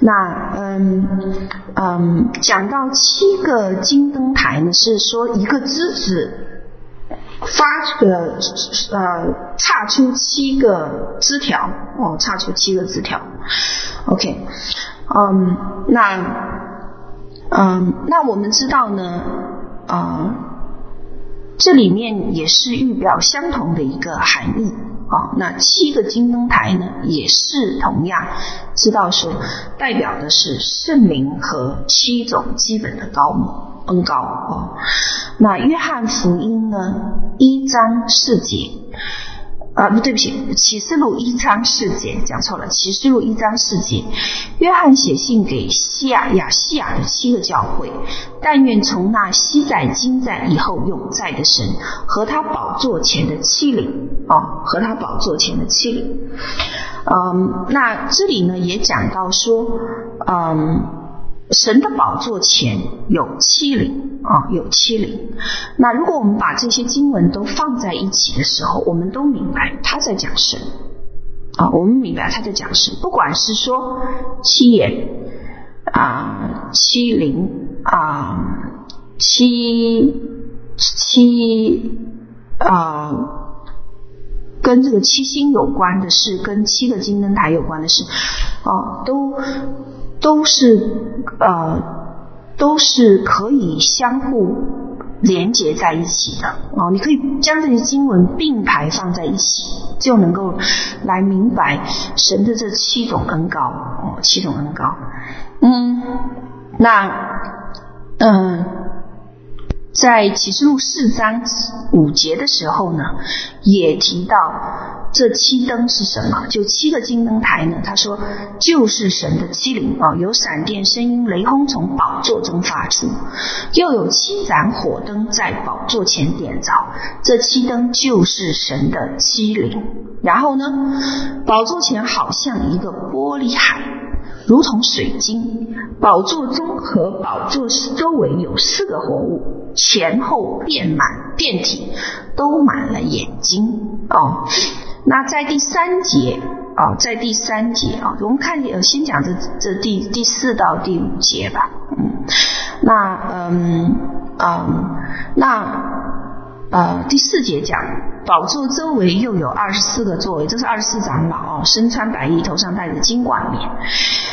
那嗯嗯，讲到七个金灯台呢，是说一个枝子发这个呃，岔出七个枝条哦，岔出七个枝条。OK，嗯，那嗯，那我们知道呢，啊、嗯。这里面也是预表相同的一个含义啊。那七个金灯台呢，也是同样知道说代表的是圣灵和七种基本的高恩高啊。那约翰福音呢，一章四节。啊，不对不起，启示录一章四节讲错了。启示录一章四节，约翰写信给西亚亚西亚的七个教会，但愿从那昔在、今在、以后永在的神和他宝座前的七灵啊，和他宝座前的七灵。嗯，那这里呢也讲到说，嗯。神的宝座前有七灵啊，有七灵。那如果我们把这些经文都放在一起的时候，我们都明白他在讲神啊，我们明白他在讲神。不管是说七眼啊、七灵啊、七七啊，跟这个七星有关的事，跟七个金灯台有关的事啊，都。都是呃，都是可以相互连接在一起的哦。你可以将这些经文并排放在一起，就能够来明白神的这七种恩膏哦，七种恩膏。嗯，那嗯，在启示录四章五节的时候呢，也提到这七灯是什么？就七个金灯台呢？他说就是神的七灵啊，有闪电、声音、雷轰从宝座中发出，又有七盏火灯在宝座前点着。这七灯就是神的七灵。然后呢，宝座前好像一个玻璃海，如同水晶。宝座中和宝座周围有四个活物。前后遍满遍体都满了眼睛哦。那在第三节啊、哦，在第三节啊、哦，我们看先讲这这第第四到第五节吧。嗯，那嗯嗯，那呃第四节讲宝座周围又有二十四个座位，这是二十四长老哦，身穿白衣，头上戴着金冠冕。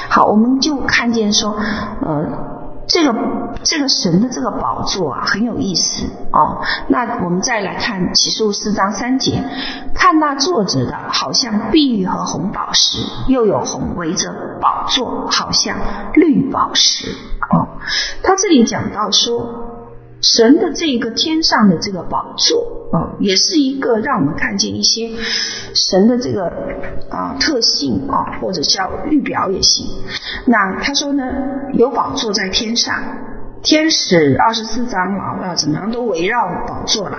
好，我们就看见说呃。这个这个神的这个宝座啊，很有意思哦。那我们再来看启示录四章三节，看那坐着的，好像碧玉和红宝石，又有红围着宝座，好像绿宝石哦。他这里讲到说。神的这个天上的这个宝座啊，也是一个让我们看见一些神的这个啊特性啊，或者叫预表也行。那他说呢，有宝座在天上，天使二十四长老要怎么样都围绕宝座了。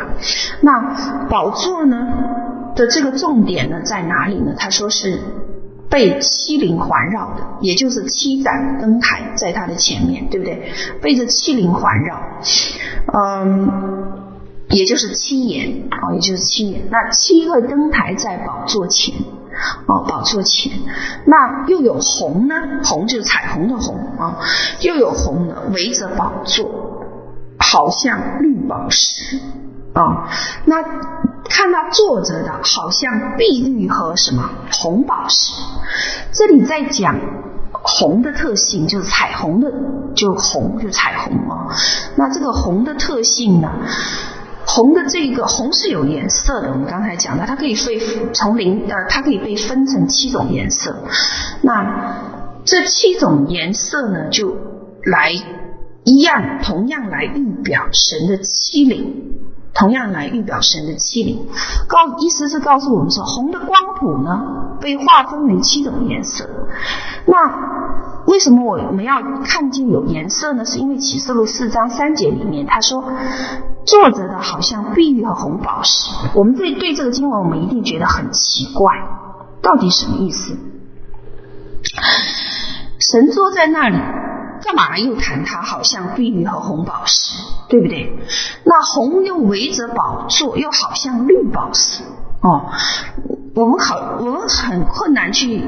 那宝座呢的这个重点呢在哪里呢？他说是。被七灵环绕的，也就是七盏灯台在他的前面，对不对？被这七灵环绕，嗯，也就是七眼啊，也就是七眼。那七个灯台在宝座前，哦，宝座前。那又有红呢？红就是彩虹的红啊，又有红呢，围着宝座，好像绿宝石啊。那。看到坐着的，好像碧玉和什么红宝石。这里在讲红的特性，就是彩虹的，就红就彩虹嘛。那这个红的特性呢？红的这个红是有颜色的，我们刚才讲的，它可以被从零呃，它可以被分成七种颜色。那这七种颜色呢，就来一样，同样来预表神的七灵。同样来预表神的七灵，告意思是告诉我们说，红的光谱呢被划分为七种颜色。那为什么我们要看见有颜色呢？是因为启示录四章三节里面他说，坐着的好像碧玉和红宝石。我们对对这个经文，我们一定觉得很奇怪，到底什么意思？神坐在那里。干嘛又谈它好像碧玉和红宝石，对不对？那红又围着宝座，又好像绿宝石哦。我们好，我们很困难去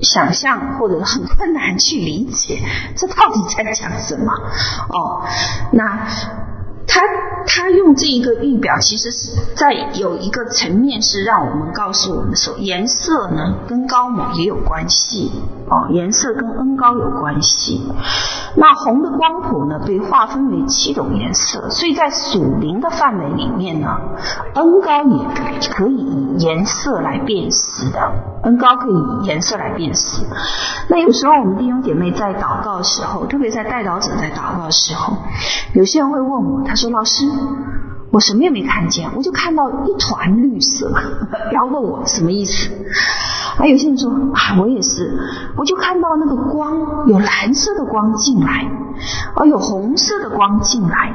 想象，或者很困难去理解，这到底在讲什么？哦，那。他他用这一个预表，其实是在有一个层面是让我们告诉我们说，颜色呢跟高某也有关系哦，颜色跟恩高有关系。那红的光谱呢被划分为七种颜色，所以在属灵的范围里面呢，恩高也可以以颜色来辨识的，恩高可以以颜色来辨识。那有时候我们弟兄姐妹在祷告的时候，特别在代祷者在祷告的时候，有些人会问我，他。说老师，我什么也没看见，我就看到一团绿色。不要问我什么意思。啊、有些人说啊，我也是，我就看到那个光，有蓝色的光进来，哦，有红色的光进来。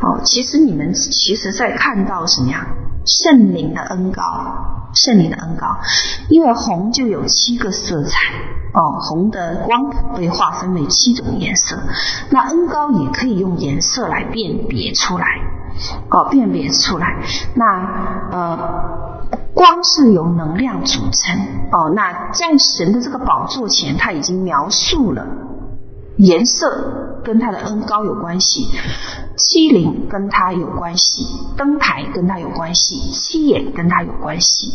哦，其实你们其实在看到什么呀？圣灵的恩膏，圣灵的恩膏，因为红就有七个色彩。哦，红的光被划分为七种颜色，那恩膏也可以用颜色来辨别出来，哦，辨别出来。那呃，光是由能量组成，哦，那在神的这个宝座前，他已经描述了颜色跟他的恩高有关系，七灵跟他有关系，灯台跟他有关系，七眼跟他有关系，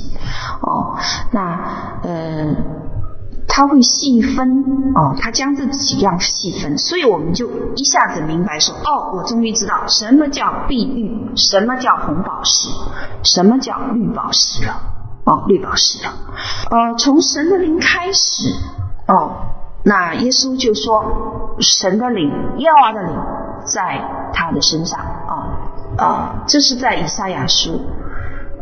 哦，那呃。他会细分哦，他将这几样细分，所以我们就一下子明白说，哦，我终于知道什么叫碧玉，什么叫红宝石，什么叫绿宝石了，哦，绿宝石了。呃，从神的灵开始，哦，那耶稣就说，神的灵，耶和华的灵，在他的身上啊啊，这是在以赛亚书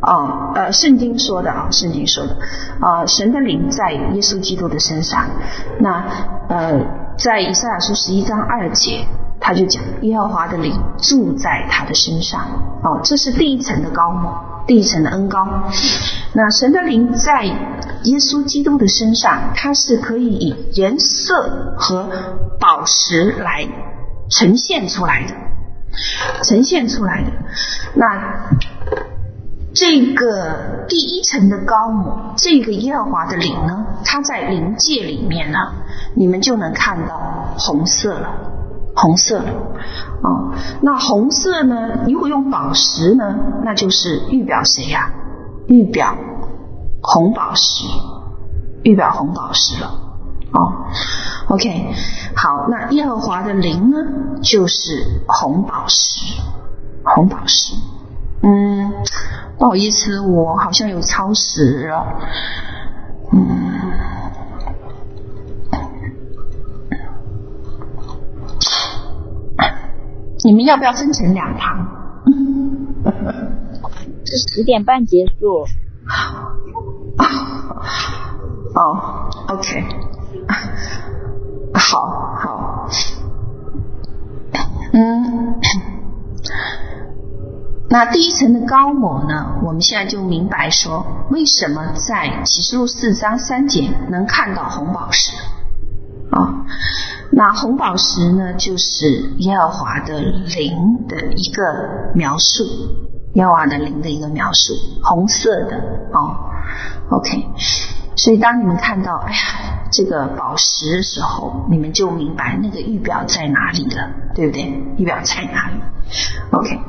啊呃圣经说的啊，圣经说的啊，神的灵在耶稣基督的身上。那呃，在以赛亚书十一章二节，他就讲耶和华的灵住在他的身上哦，这是第一层的高，第一层的恩高。那神的灵在耶稣基督的身上，它是可以以颜色和宝石来呈现出来的，呈现出来的。那这个第一层的高母，这个耶和华的灵呢，它在灵界里面呢，你们就能看到红色了，红色了。哦，那红色呢，如果用宝石呢，那就是预表谁呀？预表红宝石，预表红宝石了。哦，OK，好，那耶和华的灵呢，就是红宝石，红宝石。嗯，不好意思，我好像有超时了。嗯，你们要不要分成两堂？是十点半结束。哦，OK，好好，嗯。那第一层的膏抹呢？我们现在就明白说，为什么在启示录四章三节能看到红宝石啊？那红宝石呢，就是耶和华的灵的一个描述，耶和华的灵的一个描述，红色的哦。OK，所以当你们看到哎呀这个宝石的时候，你们就明白那个预表在哪里了，对不对？预表在哪里？OK。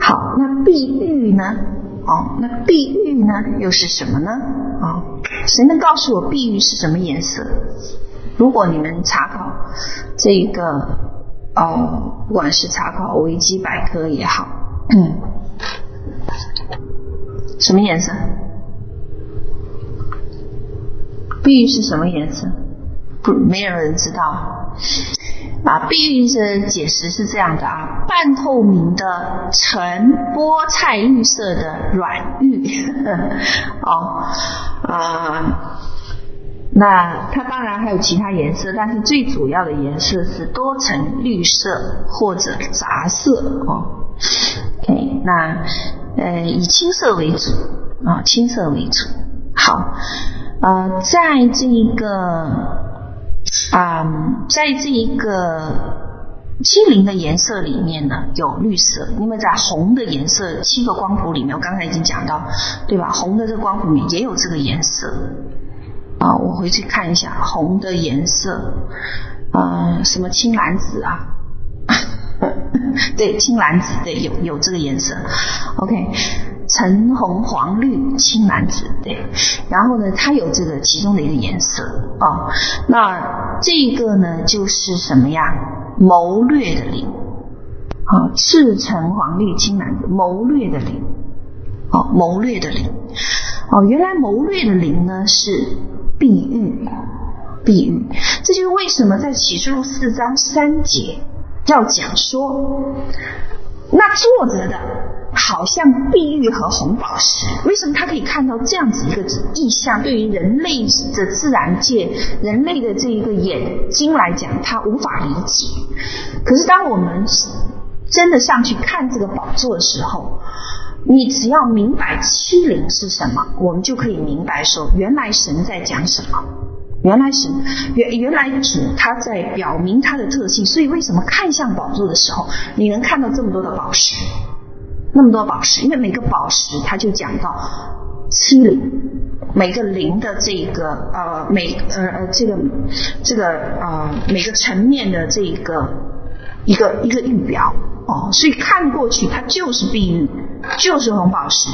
好，那碧玉呢？哦，那碧玉呢，又是什么呢？哦，谁能告诉我碧玉是什么颜色？如果你们查考这个哦，不管是查考维基百科也好，嗯，什么颜色？碧玉是什么颜色？不，没有人知道。啊，碧玉的解释是这样的啊，半透明的呈菠菜绿色的软玉，哦，啊，那它当然还有其他颜色，但是最主要的颜色是多层绿色或者杂色哦。OK，那呃以青色为主啊，青色为主。好，呃，在这一个。啊、嗯，在这一个七灵的颜色里面呢，有绿色，因为在红的颜色七个光谱里面，我刚才已经讲到，对吧？红的这个光谱里面也有这个颜色啊，我回去看一下红的颜色，啊，什么青蓝紫啊？对，青蓝紫，对，有有这个颜色，OK。橙红黄绿青蓝紫，对，然后呢，它有这个其中的一个颜色啊、哦。那这个呢，就是什么呀？谋略的灵啊，赤橙黄绿青蓝紫，谋略的灵哦，谋略的灵哦，原来谋略的灵呢是碧玉，碧玉，这就是为什么在启示录四章三节要讲说，那坐着的。好像碧玉和红宝石，为什么他可以看到这样子一个意象？对于人类的自然界、人类的这一个眼睛来讲，他无法理解。可是当我们真的上去看这个宝座的时候，你只要明白七灵是什么，我们就可以明白说，原来神在讲什么。原来神原原来主他在表明他的特性，所以为什么看向宝座的时候，你能看到这么多的宝石？那么多宝石，因为每个宝石，它就讲到七灵，每个灵的这个呃每呃呃这个这个呃每个层面的这个一个一个预表哦，所以看过去它就是碧玉，就是红宝石，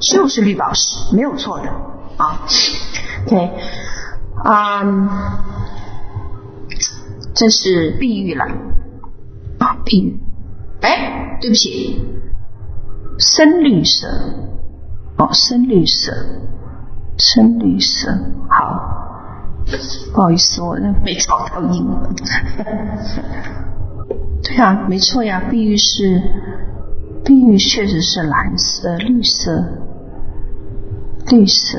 就是绿宝石，没有错的啊。OK，啊、这是碧玉了啊，碧玉。哎，对不起。深绿色，哦，深绿色，深绿色，好，不好意思，我那没找到英文。对，啊，没错呀，碧玉是碧玉，确实是蓝色、绿色、绿色，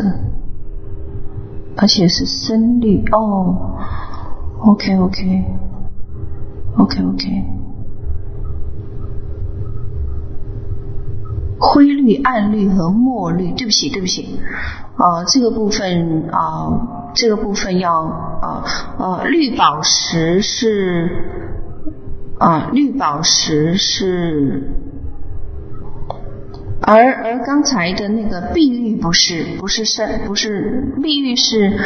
而且是深绿哦。OK，OK，OK，OK。灰绿、暗绿和墨绿，对不起，对不起，呃，这个部分啊、这个部分要呃呃，绿宝石是啊、绿宝石是，而而刚才的那个碧玉不是，不是深，不是碧玉是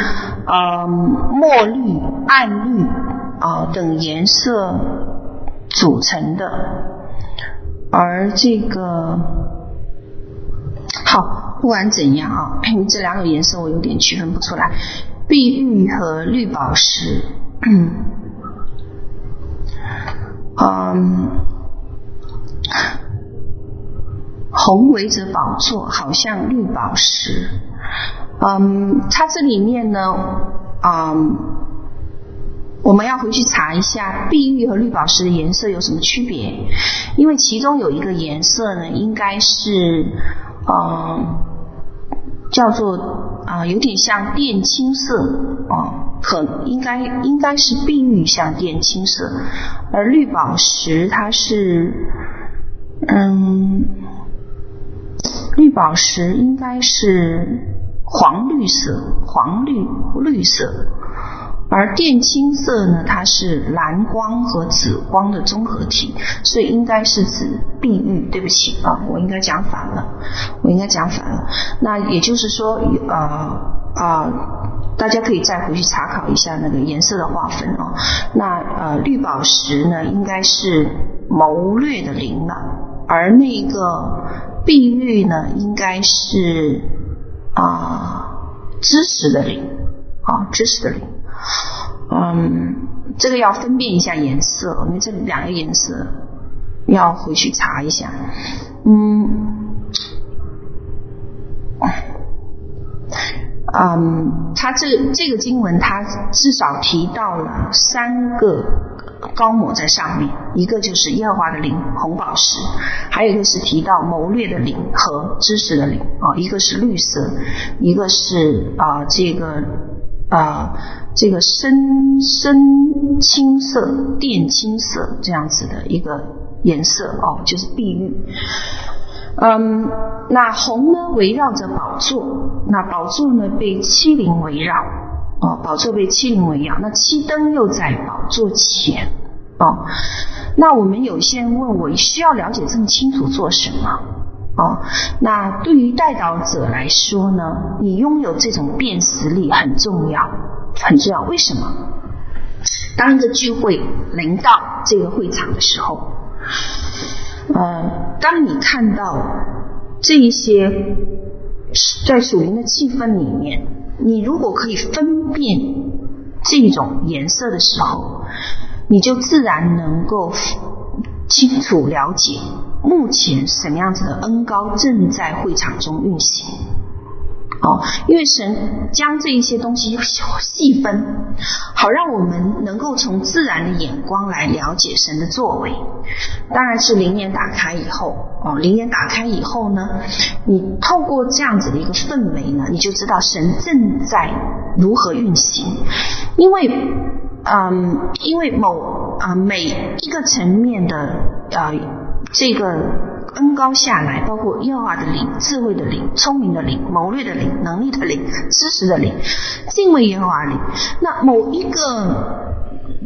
啊、墨绿、暗绿啊、等颜色组成的，而这个。好，不管怎样啊，这两种颜色我有点区分不出来，碧玉和绿宝石，嗯，嗯，红围着宝座，好像绿宝石，嗯，它这里面呢，嗯，我们要回去查一下碧玉和绿宝石的颜色有什么区别，因为其中有一个颜色呢，应该是。呃，叫做啊、有点像靛青色啊、呃，可应该应该是碧玉像靛青色，而绿宝石它是，嗯，绿宝石应该是黄绿色，黄绿绿色。而靛青色呢，它是蓝光和紫光的综合体，所以应该是指碧玉。对不起啊，我应该讲反了，我应该讲反了。那也就是说，呃啊、呃，大家可以再回去查考一下那个颜色的划分啊。那呃，绿宝石呢，应该是谋略的灵了，而那个碧玉呢，应该是啊、知识的灵啊，知识的灵。嗯，这个要分辨一下颜色，因为这两个颜色要回去查一下。嗯，嗯，它这这个经文，它至少提到了三个高抹在上面，一个就是耶和华的灵，红宝石，还有一个是提到谋略的灵和知识的灵啊，一个是绿色，一个是啊这个啊。这个深深青色、靛青色这样子的一个颜色哦，就是碧玉。嗯，那红呢，围绕着宝座，那宝座呢被七灵围绕，哦，宝座被七灵围绕，那七灯又在宝座前，哦，那我们有些人问我，需要了解这么清楚做什么？哦，那对于代导者来说呢，你拥有这种辨识力很重要。很重要，为什么？当一个聚会临到这个会场的时候，呃，当你看到这一些在属灵的气氛里面，你如果可以分辨这种颜色的时候，你就自然能够清楚了解目前什么样子的恩高正在会场中运行。哦，因为神将这一些东西细分，好让我们能够从自然的眼光来了解神的作为。当然是灵眼打开以后，哦，灵眼打开以后呢，你透过这样子的一个氛围呢，你就知道神正在如何运行。因为，嗯，因为某啊、每一个层面的、呃、这个。恩高下来，包括耶和华的灵、智慧的灵、聪明的灵、谋略的灵、能力的灵、知识的灵、敬畏耶和华灵。那某一个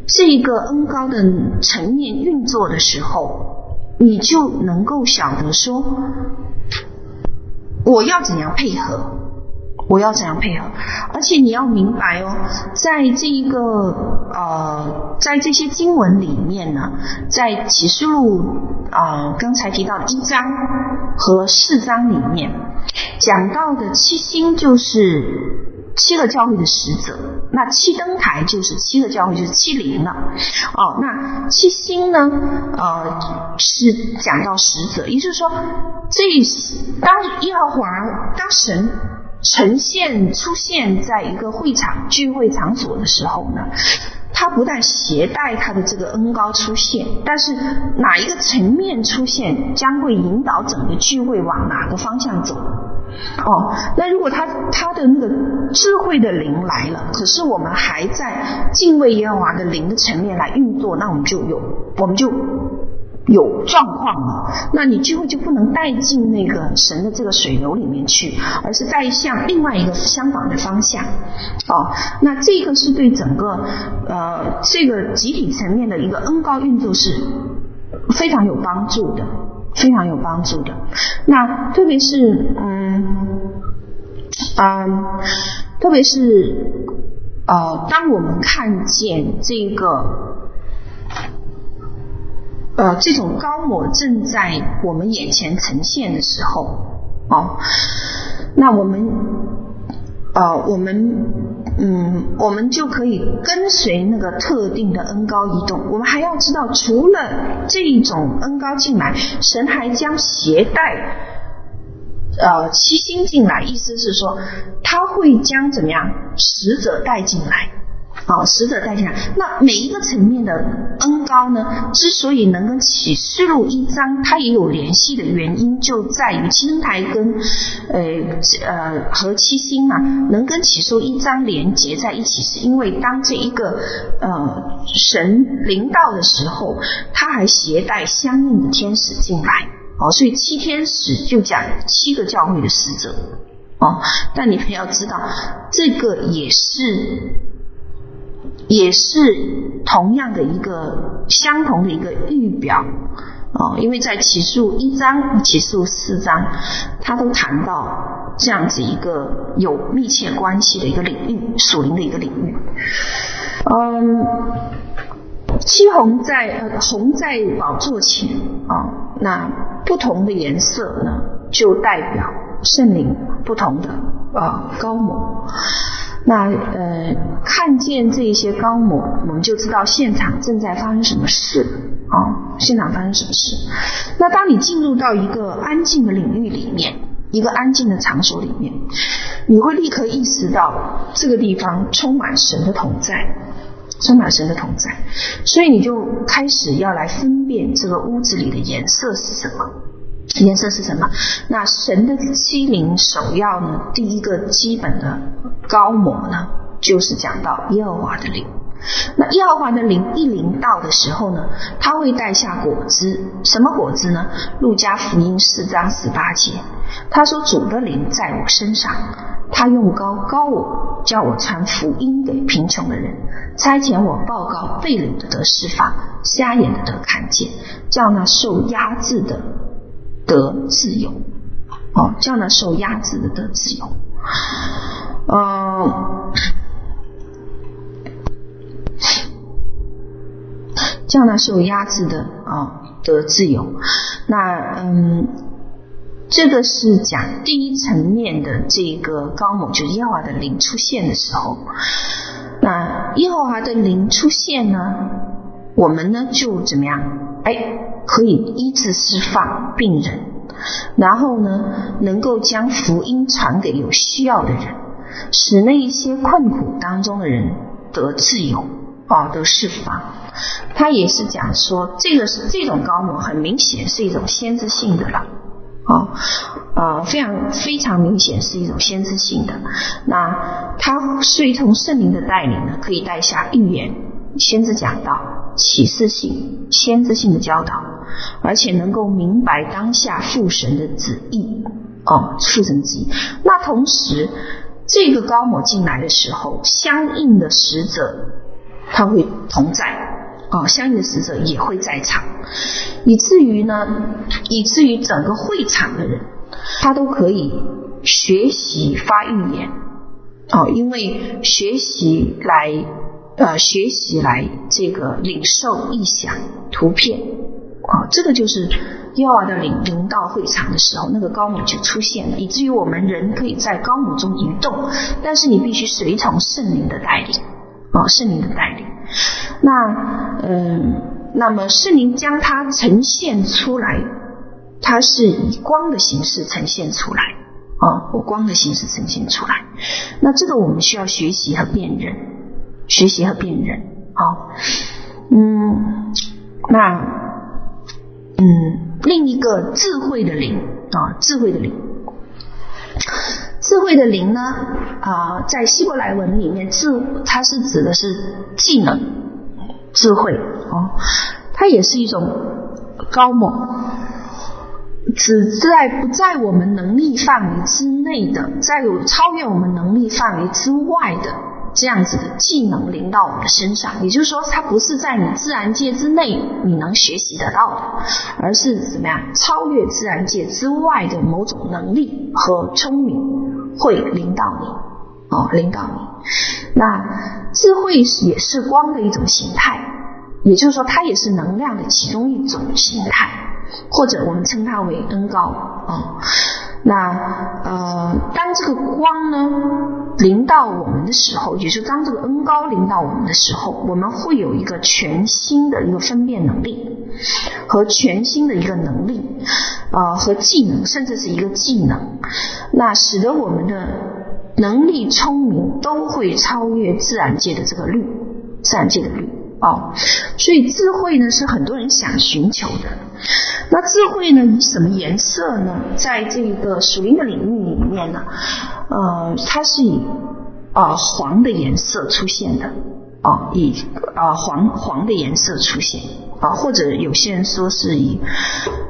这个恩高的层面运作的时候，你就能够晓得说，我要怎样配合。我要怎样配合？而且你要明白哦，在这一个呃，在这些经文里面呢，在启示录啊、刚才提到的一章和四章里面讲到的七星就是七个教会的使者，那七灯台就是七个教会，就是七灵了。哦，那七星呢？呃，是讲到使者，也就是说，这当耶和华当神。呈现出现在一个会场聚会场所的时候呢，它不但携带它的这个恩高出现，但是哪一个层面出现，将会引导整个聚会往哪个方向走。哦，那如果他他的那个智慧的灵来了，可是我们还在敬畏耶和华的灵的层面来运作，那我们就有我们就有状况了。那你聚会就不能带进那个神的这个水流里面去，而是带向另外一个相反的方向。哦，那这个是对整个呃这个集体层面的一个恩高运作是非常有帮助的。非常有帮助的。那特别是，嗯，嗯，特别是，呃，当我们看见这个，呃，这种高我正在我们眼前呈现的时候，哦，那我们。呃，我们嗯，我们就可以跟随那个特定的恩高移动。我们还要知道，除了这一种恩高进来，神还将携带呃七星进来，意思是说，他会将怎么样使者带进来。好，使者带进来。那每一个层面的恩高呢，之所以能跟启示录一章它也有联系的原因，就在于七灯台跟呃呃和七星啊，能跟启示录一章连接在一起，是因为当这一个呃神临到的时候，他还携带相应的天使进来。哦，所以七天使就讲七个教会的使者。哦，但你们要知道，这个也是。也是同样的一个相同的一个预表哦，因为在起诉一章、起诉四章，他都谈到这样子一个有密切关系的一个领域，属灵的一个领域。嗯，七红在呃红在宝座前啊、那不同的颜色呢，就代表圣灵不同的啊膏抹。那呃，看见这一些高模，我们就知道现场正在发生什么事啊、哦？现场发生什么事？那当你进入到一个安静的领域里面，一个安静的场所里面，你会立刻意识到这个地方充满神的同在，充满神的同在，所以你就开始要来分辨这个屋子里的颜色是什么。颜色是什么？那神的七灵首要呢？第一个基本的高模呢，就是讲到耶和华的灵。那耶和华的灵一临到的时候呢，他会带下果子。什么果子呢？路加福音四章十八节，他说：“主的灵在我身上，他用高高我，叫我传福音给贫穷的人，差遣我报告被掳的得释放，瞎眼的得看见，叫那受压制的。”得自由，哦，叫那受压制的得自由，呃，叫那受压制的啊、得自由。那嗯，这个是讲第一层面的这个高某，就是耶和华的灵出现的时候。那耶和华的灵出现呢，我们呢就怎么样？哎。可以医治释放病人，然后呢，能够将福音传给有需要的人，使那一些困苦当中的人得自由，啊，得释放。他也是讲说，这个是这种膏抹，很明显是一种先知性的了，啊，呃，非常非常明显是一种先知性的。那他随从圣灵的带领呢，可以带下预言，先知讲道，启示性、先知性的教导。而且能够明白当下父神的旨意哦，父神旨意。那同时，这个高某进来的时候，相应的使者他会同在哦，相应的使者也会在场，以至于呢，以至于整个会场的人他都可以学习发预言哦，因为学习来呃学习来这个领受异象图片。啊、这个就是幼儿的灵临到会场的时候，那个高母就出现了，以至于我们人可以在高母中移动，但是你必须随从圣灵的带领，啊、圣灵的带领。那嗯，那么圣灵将它呈现出来，它是以光的形式呈现出来，啊，我光的形式呈现出来。那这个我们需要学习和辨认，学习和辨认。好，嗯，那嗯，另一个智慧的灵啊，智慧的灵，智慧的灵呢啊，在希伯来文里面，智它是指的是技能、智慧啊，它也是一种高猛。只在不在我们能力范围之内的，在有超越我们能力范围之外的这样子的技能临到我们的身上，也就是说，它不是在你自然界之内你能学习得到的，而是怎么样超越自然界之外的某种能力和聪明会临到你，哦，临到你。那智慧也是光的一种形态，也就是说，它也是能量的其中一种形态。或者我们称它为恩高啊、那呃，当这个光呢临到我们的时候，也就是当这个恩高临到我们的时候，我们会有一个全新的一个分辨能力和全新的一个能力啊、呃、和技能，甚至是一个技能，那使得我们的能力、聪明都会超越自然界的这个律，自然界的律。哦，所以智慧呢是很多人想寻求的。那智慧呢以什么颜色呢？在这个属灵的领域里面呢，呃，它是以啊、黄的颜色出现的。啊、以啊、黄黄的颜色出现啊、或者有些人说是以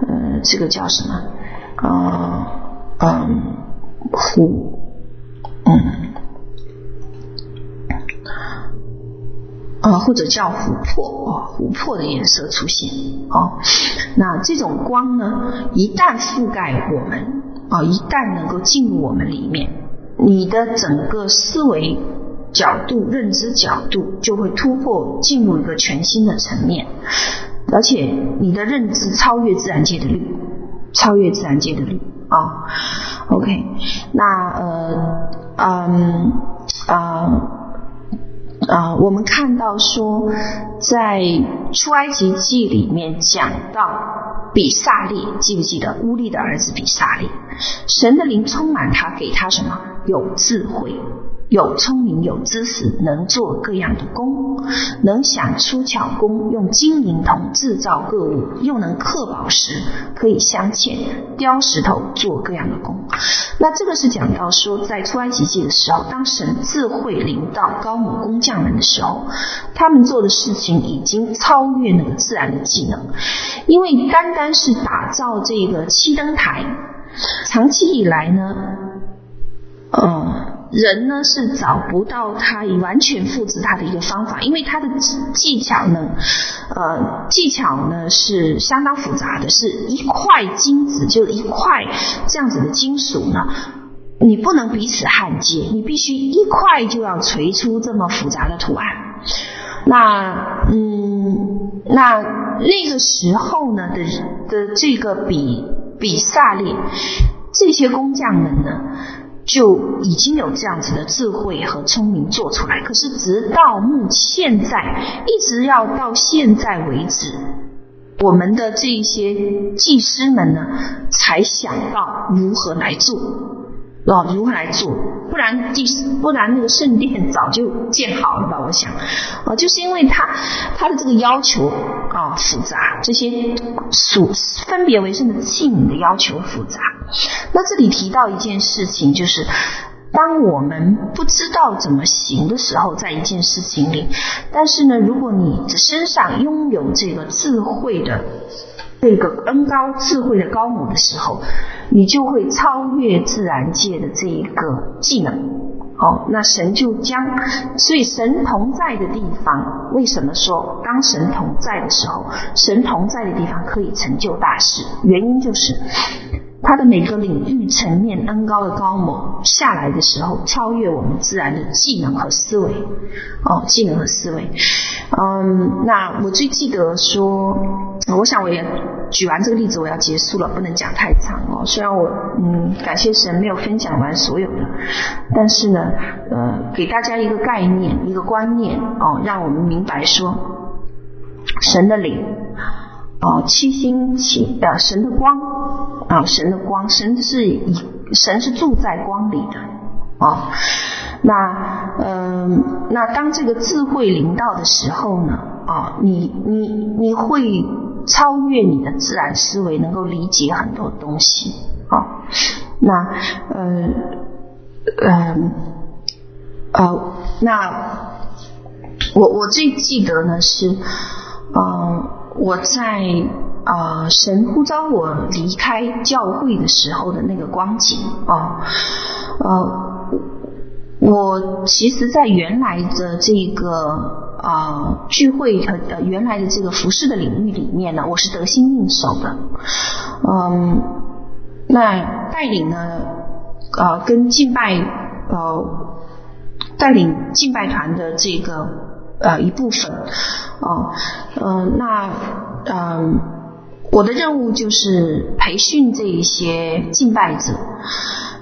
呃这个叫什么？啊、呃、嗯，虎嗯。啊，或者叫琥珀啊，琥珀的颜色出现啊。那这种光呢，一旦覆盖我们啊，一旦能够进入我们里面，你的整个思维角度、认知角度就会突破，进入一个全新的层面，而且你的认知超越自然界的律，超越自然界的律啊。OK，那呃嗯啊。啊、我们看到说，在出埃及记里面讲到比萨利，记不记得乌利的儿子比萨利？神的灵充满他，给他什么？有智慧。有聪明，有知识，能做各样的工，能想出巧工，用金银铜制造各物，又能刻宝石，可以镶嵌，雕石头，做各样的工。那这个是讲到说，在出埃及记的时候，当神智慧临到高某工匠们的时候，他们做的事情已经超越那个自然的技能，因为单单是打造这个七灯台，长期以来呢，嗯。人呢是找不到他完全复制他的一个方法，因为他的技巧呢，呃，技巧呢是相当复杂的，是一块金子就一块这样子的金属呢，你不能彼此焊接，你必须一块就要锤出这么复杂的图案。那嗯，那那个时候呢的的这个比比萨列这些工匠们呢。就已经有这样子的智慧和聪明做出来，可是直到目现在，一直要到现在为止，我们的这一些技师们呢，才想到如何来做。哦，如何来做？不然第不然那个圣殿早就建好了吧？我想，啊，就是因为他他的这个要求啊复杂，这些属分别为圣的器皿的要求复杂。那这里提到一件事情，就是当我们不知道怎么行的时候，在一件事情里，但是呢，如果你身上拥有这个智慧的。这个恩高智慧的高母的时候，你就会超越自然界的这一个技能。哦，那神就将，所以神同在的地方，为什么说当神同在的时候，神同在的地方可以成就大事？原因就是。他的每个领域层面恩高的高某下来的时候，超越我们自然的技能和思维，哦，技能和思维。嗯，那我最记得说，我想我也举完这个例子，我要结束了，不能讲太长哦。虽然我嗯感谢神没有分享完所有的，但是呢，呃，给大家一个概念，一个观念哦，让我们明白说，神的灵。啊，七星起，呃，神的光啊，神的光，神是以神是住在光里的啊。那嗯、那当这个智慧临到的时候呢，啊，你你你会超越你的自然思维，能够理解很多东西啊。那呃呃呃，那我我最记得呢是，呃，我在呃神呼召我离开教会的时候的那个光景啊，呃。我其实，在原来的这个啊、呃、聚会和呃原来的这个服饰的领域里面呢，我是得心应手的，嗯，那带领呢，呃，跟敬拜呃带领敬拜团的这个呃一部分，哦、呃，那嗯、呃，我的任务就是培训这一些敬拜者。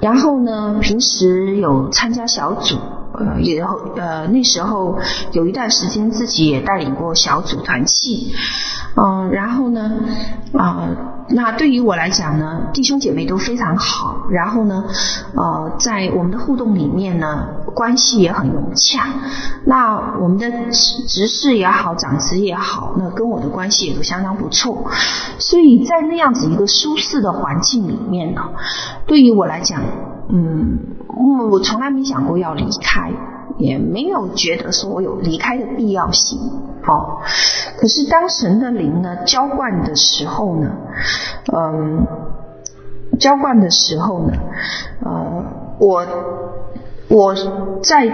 然后呢，平时有参加小组，呃，也呃那时候有一段时间自己也带领过小组团契，嗯、然后呢，啊、呃，那对于我来讲呢，弟兄姐妹都非常好，然后呢，呃，在我们的互动里面呢，关系也很融洽。那我们的执事也好，长子也好，那跟我的关系也都相当不错。所以在那样子一个舒适的环境里面呢，对于我来讲，嗯，我从来没想过要离开，也没有觉得说我有离开的必要性。哦，可是当神的灵呢浇灌的时候呢，嗯，浇灌的时候呢，呃，我我在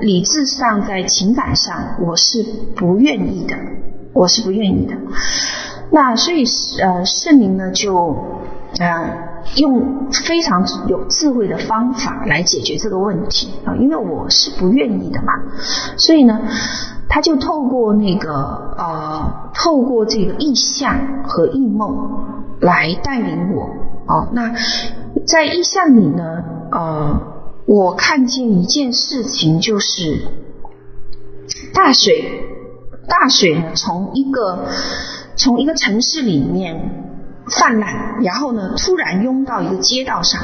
理智上，在情感上，我是不愿意的，我是不愿意的。那所以呃，圣灵呢就呃。用非常有智慧的方法来解决这个问题啊，因为我是不愿意的嘛，所以呢，他就透过那个呃，透过这个意象和异梦来带领我哦。那在意象里呢，呃，我看见一件事情，就是大水，大水呢从一个从一个城市里面。泛滥，然后呢，突然涌到一个街道上，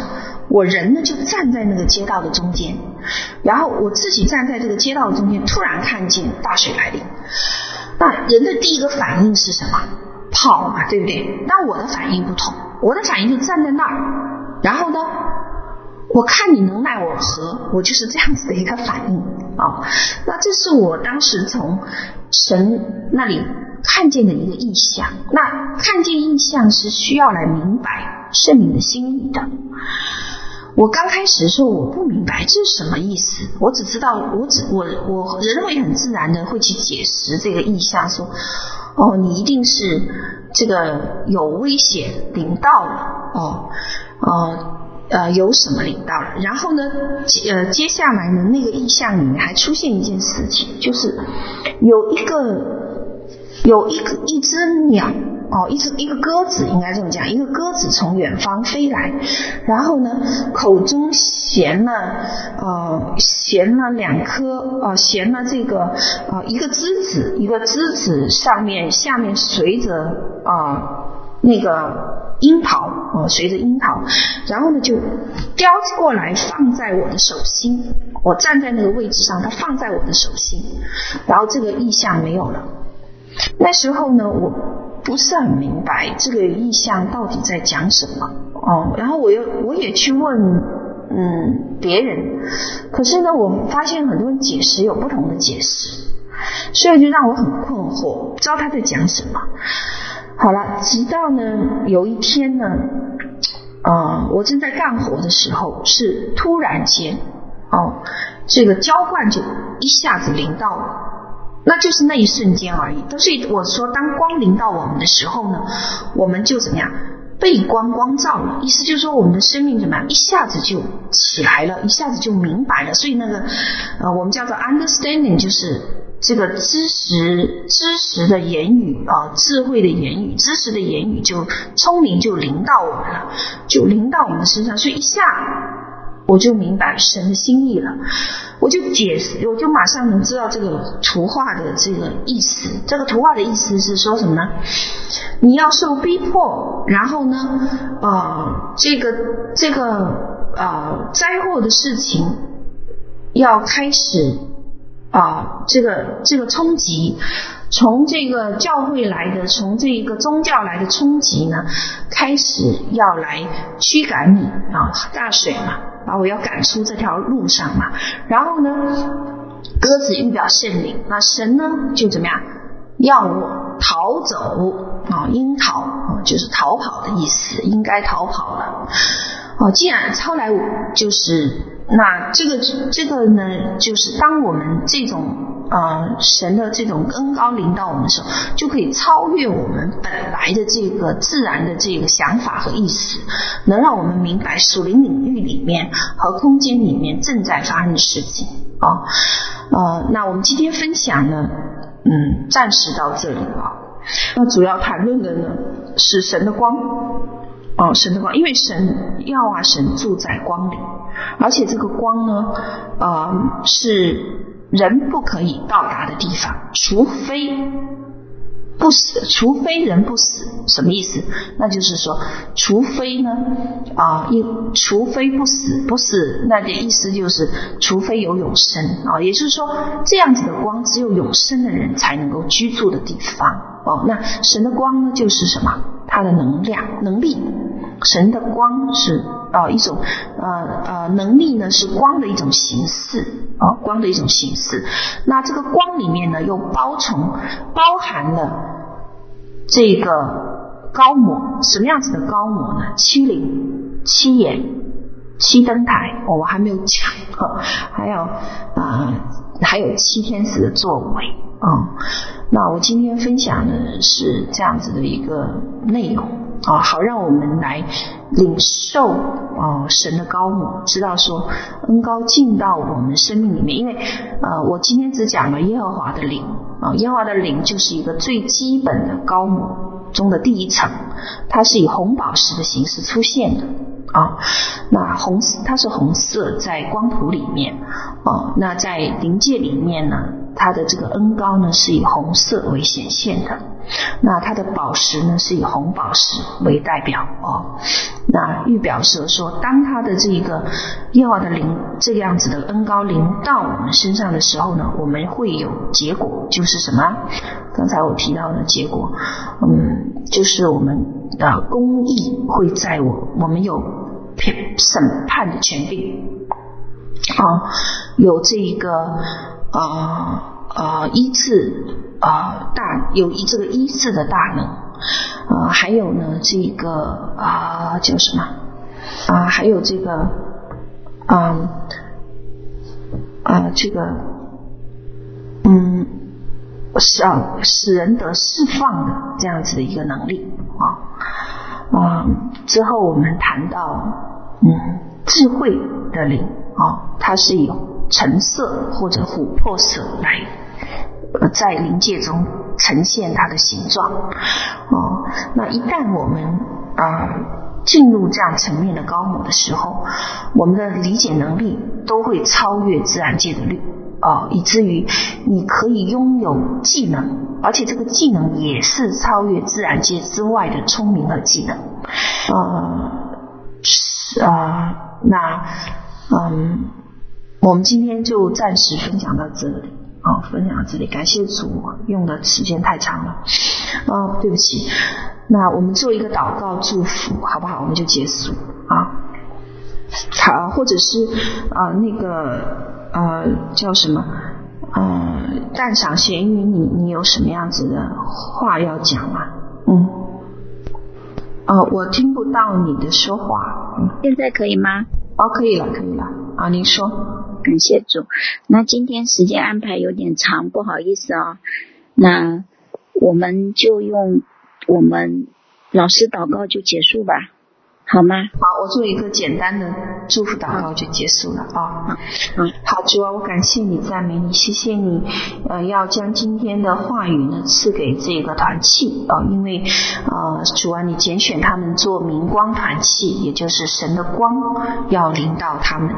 我人呢就站在那个街道的中间，然后我自己站在这个街道的中间，突然看见大水来临。那人的第一个反应是什么？跑嘛，对不对？那我的反应不同，我的反应就站在那儿，然后呢，我看你能奈我何，我就是这样子的一个反应啊、那这是我当时从神那里。看见的一个意象，那看见意象是需要来明白圣灵的心意的。我刚开始的时候我不明白这是什么意思，我只知道我只我我人会很自然的会去解释这个意象，说哦，你一定是这个有危险临到了哦哦呃有什么临到了，然后呢呃接下来呢那个意象里面还出现一件事情，就是有一个。有一个一只鸟哦，一只一个鸽子应该这么讲，一个鸽子从远方飞来，然后呢，口中衔了呃衔了两颗呃衔了这个呃一个枝子，一个枝子上面下面随着、呃、那个樱桃哦随着樱桃，然后呢就叼过来放在我的手心，我站在那个位置上，它放在我的手心，然后这个意象没有了。那时候呢，我不是很明白这个意象到底在讲什么哦。然后我又我也去问嗯别人，可是呢，我发现很多人解释有不同的解释，所以就让我很困惑，不知道他在讲什么。好了，直到呢有一天呢，啊、我正在干活的时候，是突然间哦，这个浇灌就一下子淋到了。那就是那一瞬间而已。所以我说，当光临到我们的时候呢，我们就怎么样被光光照了。意思就是说，我们的生命怎么样一下子就起来了，一下子就明白了。所以那个呃，我们叫做 understanding，就是这个知识、知识的言语啊、智慧的言语、知识的言语就聪明就临到我们了，就临到我们身上。所以一下。我就明白神的心意了，我就解释，我就马上能知道这个图画的这个意思。这个图画的意思是说什么呢？你要受逼迫，然后呢，呃，这个这个呃灾祸的事情要开始啊、这个这个冲击，从这个教会来的，从这一个宗教来的冲击呢，开始要来驱赶你啊，大水嘛，把我要赶出这条路上嘛，然后呢，鸽子预表圣灵，那神呢就怎么样？要我逃走啊，应逃啊，就是逃跑的意思，应该逃跑了。哦，既然超来就是那这个这个呢，就是当我们这种呃神的这种恩高临到我们的时候，就可以超越我们本来的这个自然的这个想法和意思，能让我们明白属灵领域里面和空间里面正在发生的事情啊。呃，那我们今天分享呢。嗯，暂时到这里啊。那主要谈论的呢是神的光哦，神的光，因为神要啊，神住在光里，而且这个光呢，呃，是人不可以到达的地方，除非。不死，除非人不死，什么意思？那就是说，除非呢，啊，因除非不死，不死，那的意思就是，除非有永生啊，也就是说，这样子的光，只有永生的人才能够居住的地方哦。那神的光呢，就是什么？它的能量、能力。神的光是啊一种呃呃能力呢，是光的一种形式啊，光的一种形式。那这个光里面呢，又包从包含了。这个高模，什么样子的高模呢？七灵、七眼、七灯台，哦，我还没有讲，哈、还有啊、还有七天使的作为啊、那我今天分享的是这样子的一个内容啊、好让我们来领受哦神的高模，知道说恩高进到我们生命里面，因为呃，我今天只讲了耶和华的灵。啊，耶和华的灵就是一个最基本的膏抹中的第一层，它是以红宝石的形式出现的啊。那红它是红色在光谱里面啊，那在灵界里面呢，它的这个恩膏呢是以红色为显现的。那它的宝石呢是以红宝石为代表哦。那预表示说，当它的这个耶和华的灵这个样子的恩高临到我们身上的时候呢，我们会有结果，就是什么？刚才我提到的结果，嗯，就是我们的公义会在我我们有审判的权利啊，有这一个啊啊医治啊大有一这个医治的大能。啊、还有呢，这个啊、叫什么啊、还有这个，嗯啊、这个，嗯，使使人得释放的这样子的一个能力啊啊、之后我们谈到，嗯，智慧的灵啊、它是以橙色或者琥珀色来。在灵界中呈现它的形状，哦，那一旦我们啊、进入这样层面的高模的时候，我们的理解能力都会超越自然界的律，哦，以至于你可以拥有技能，而且这个技能也是超越自然界之外的聪明和技能，呃，是啊，那嗯，我们今天就暂时分享到这里。啊，分享到这里，感谢主，用的时间太长了，啊，对不起，那我们做一个祷告祝福，好不好？我们就结束啊，好，或者是啊那个呃叫什么呃赞赏闲语，你你有什么样子的话要讲吗？嗯，哦，我听不到你的说话，现在可以吗？哦，可以了，可以了，啊，您说。感谢主，那今天时间安排有点长，不好意思啊、那我们就用我们老师祷告就结束吧。好吗？好，我做一个简单的祝福祷告就结束了啊。嗯，好，主啊，我感谢你，赞美你，谢谢你，呃，要将今天的话语呢赐给这个团契啊，因为呃，主啊，你拣选他们做明光团契，也就是神的光要临到他们。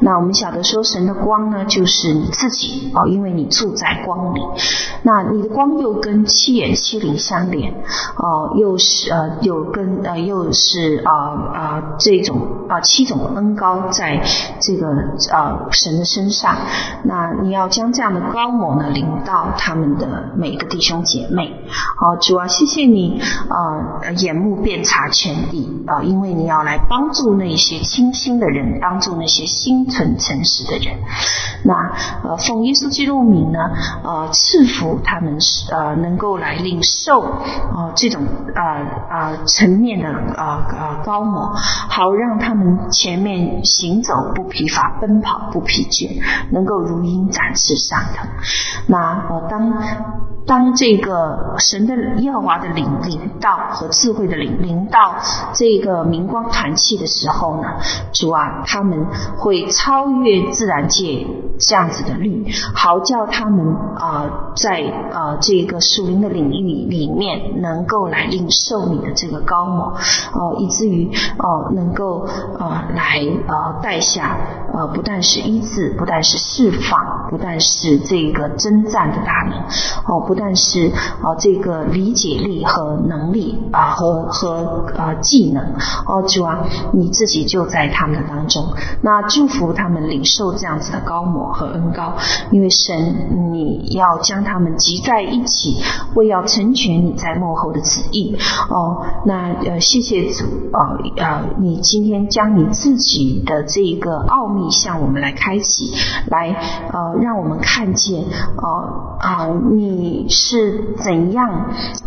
那我们晓得说，神的光呢，就是你自己啊，因为你住在光里。那你的光又跟七眼七灵相连，哦，又是呃，又跟呃，又是啊。啊啊这种啊七种恩膏在这个啊神的身上。那你要将这样的膏抹呢领到他们的每个弟兄姐妹。好，主啊，谢谢你啊，眼目遍察全地啊，因为你要来帮助那些清心的人，帮助那些心存诚实的人。那呃，奉耶稣基督名呢，呃，赐福他们呃，能够来领受呃这种呃呃层面的呃呃高抹，好让他们前面行走不疲乏，奔跑不疲倦，能够如鹰展翅上腾。那呃当。当这个神的耶和华的灵临到和智慧的灵临到这个明光团契的时候呢，主啊，他们会超越自然界这样子的律，好叫他们啊、在啊、这个属灵的领域里面能够来领受你的这个膏抹，哦、呃，以至于哦、能够、呃、来、呃、带下呃不但是医治，不但是释放，不但是这个征战的大能哦。不但是啊，这个理解力和能力啊，和和呃技能哦，主啊，你自己就在他们当中。那祝福他们领受这样子的膏抹和恩高，因为神你要将他们集在一起，为要成全你在幕后的旨意哦。那呃，谢谢主啊啊，你今天将你自己的这个奥秘向我们来开启，来呃，让我们看见啊啊你。是怎样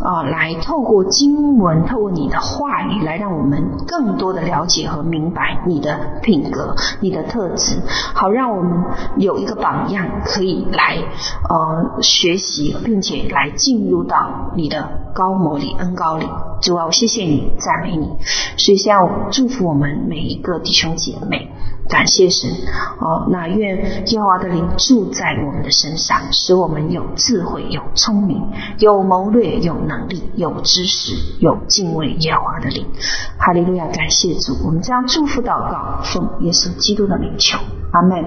啊？来透过经文，透过你的话语，来让我们更多的了解和明白你的品格、你的特质，好让我们有一个榜样，可以来呃学习，并且来进入到你的膏抹里、恩高里。主啊，我谢谢你，赞美你。所以现在我祝福我们每一个弟兄姐妹。感谢神，哦，那愿耶和华的灵住在我们的身上，使我们有智慧、有聪明、有谋略、有能力、有知识、有敬畏耶和华的灵。哈利路亚！感谢主，我们将祝福祷告，奉耶稣基督的名求，阿门。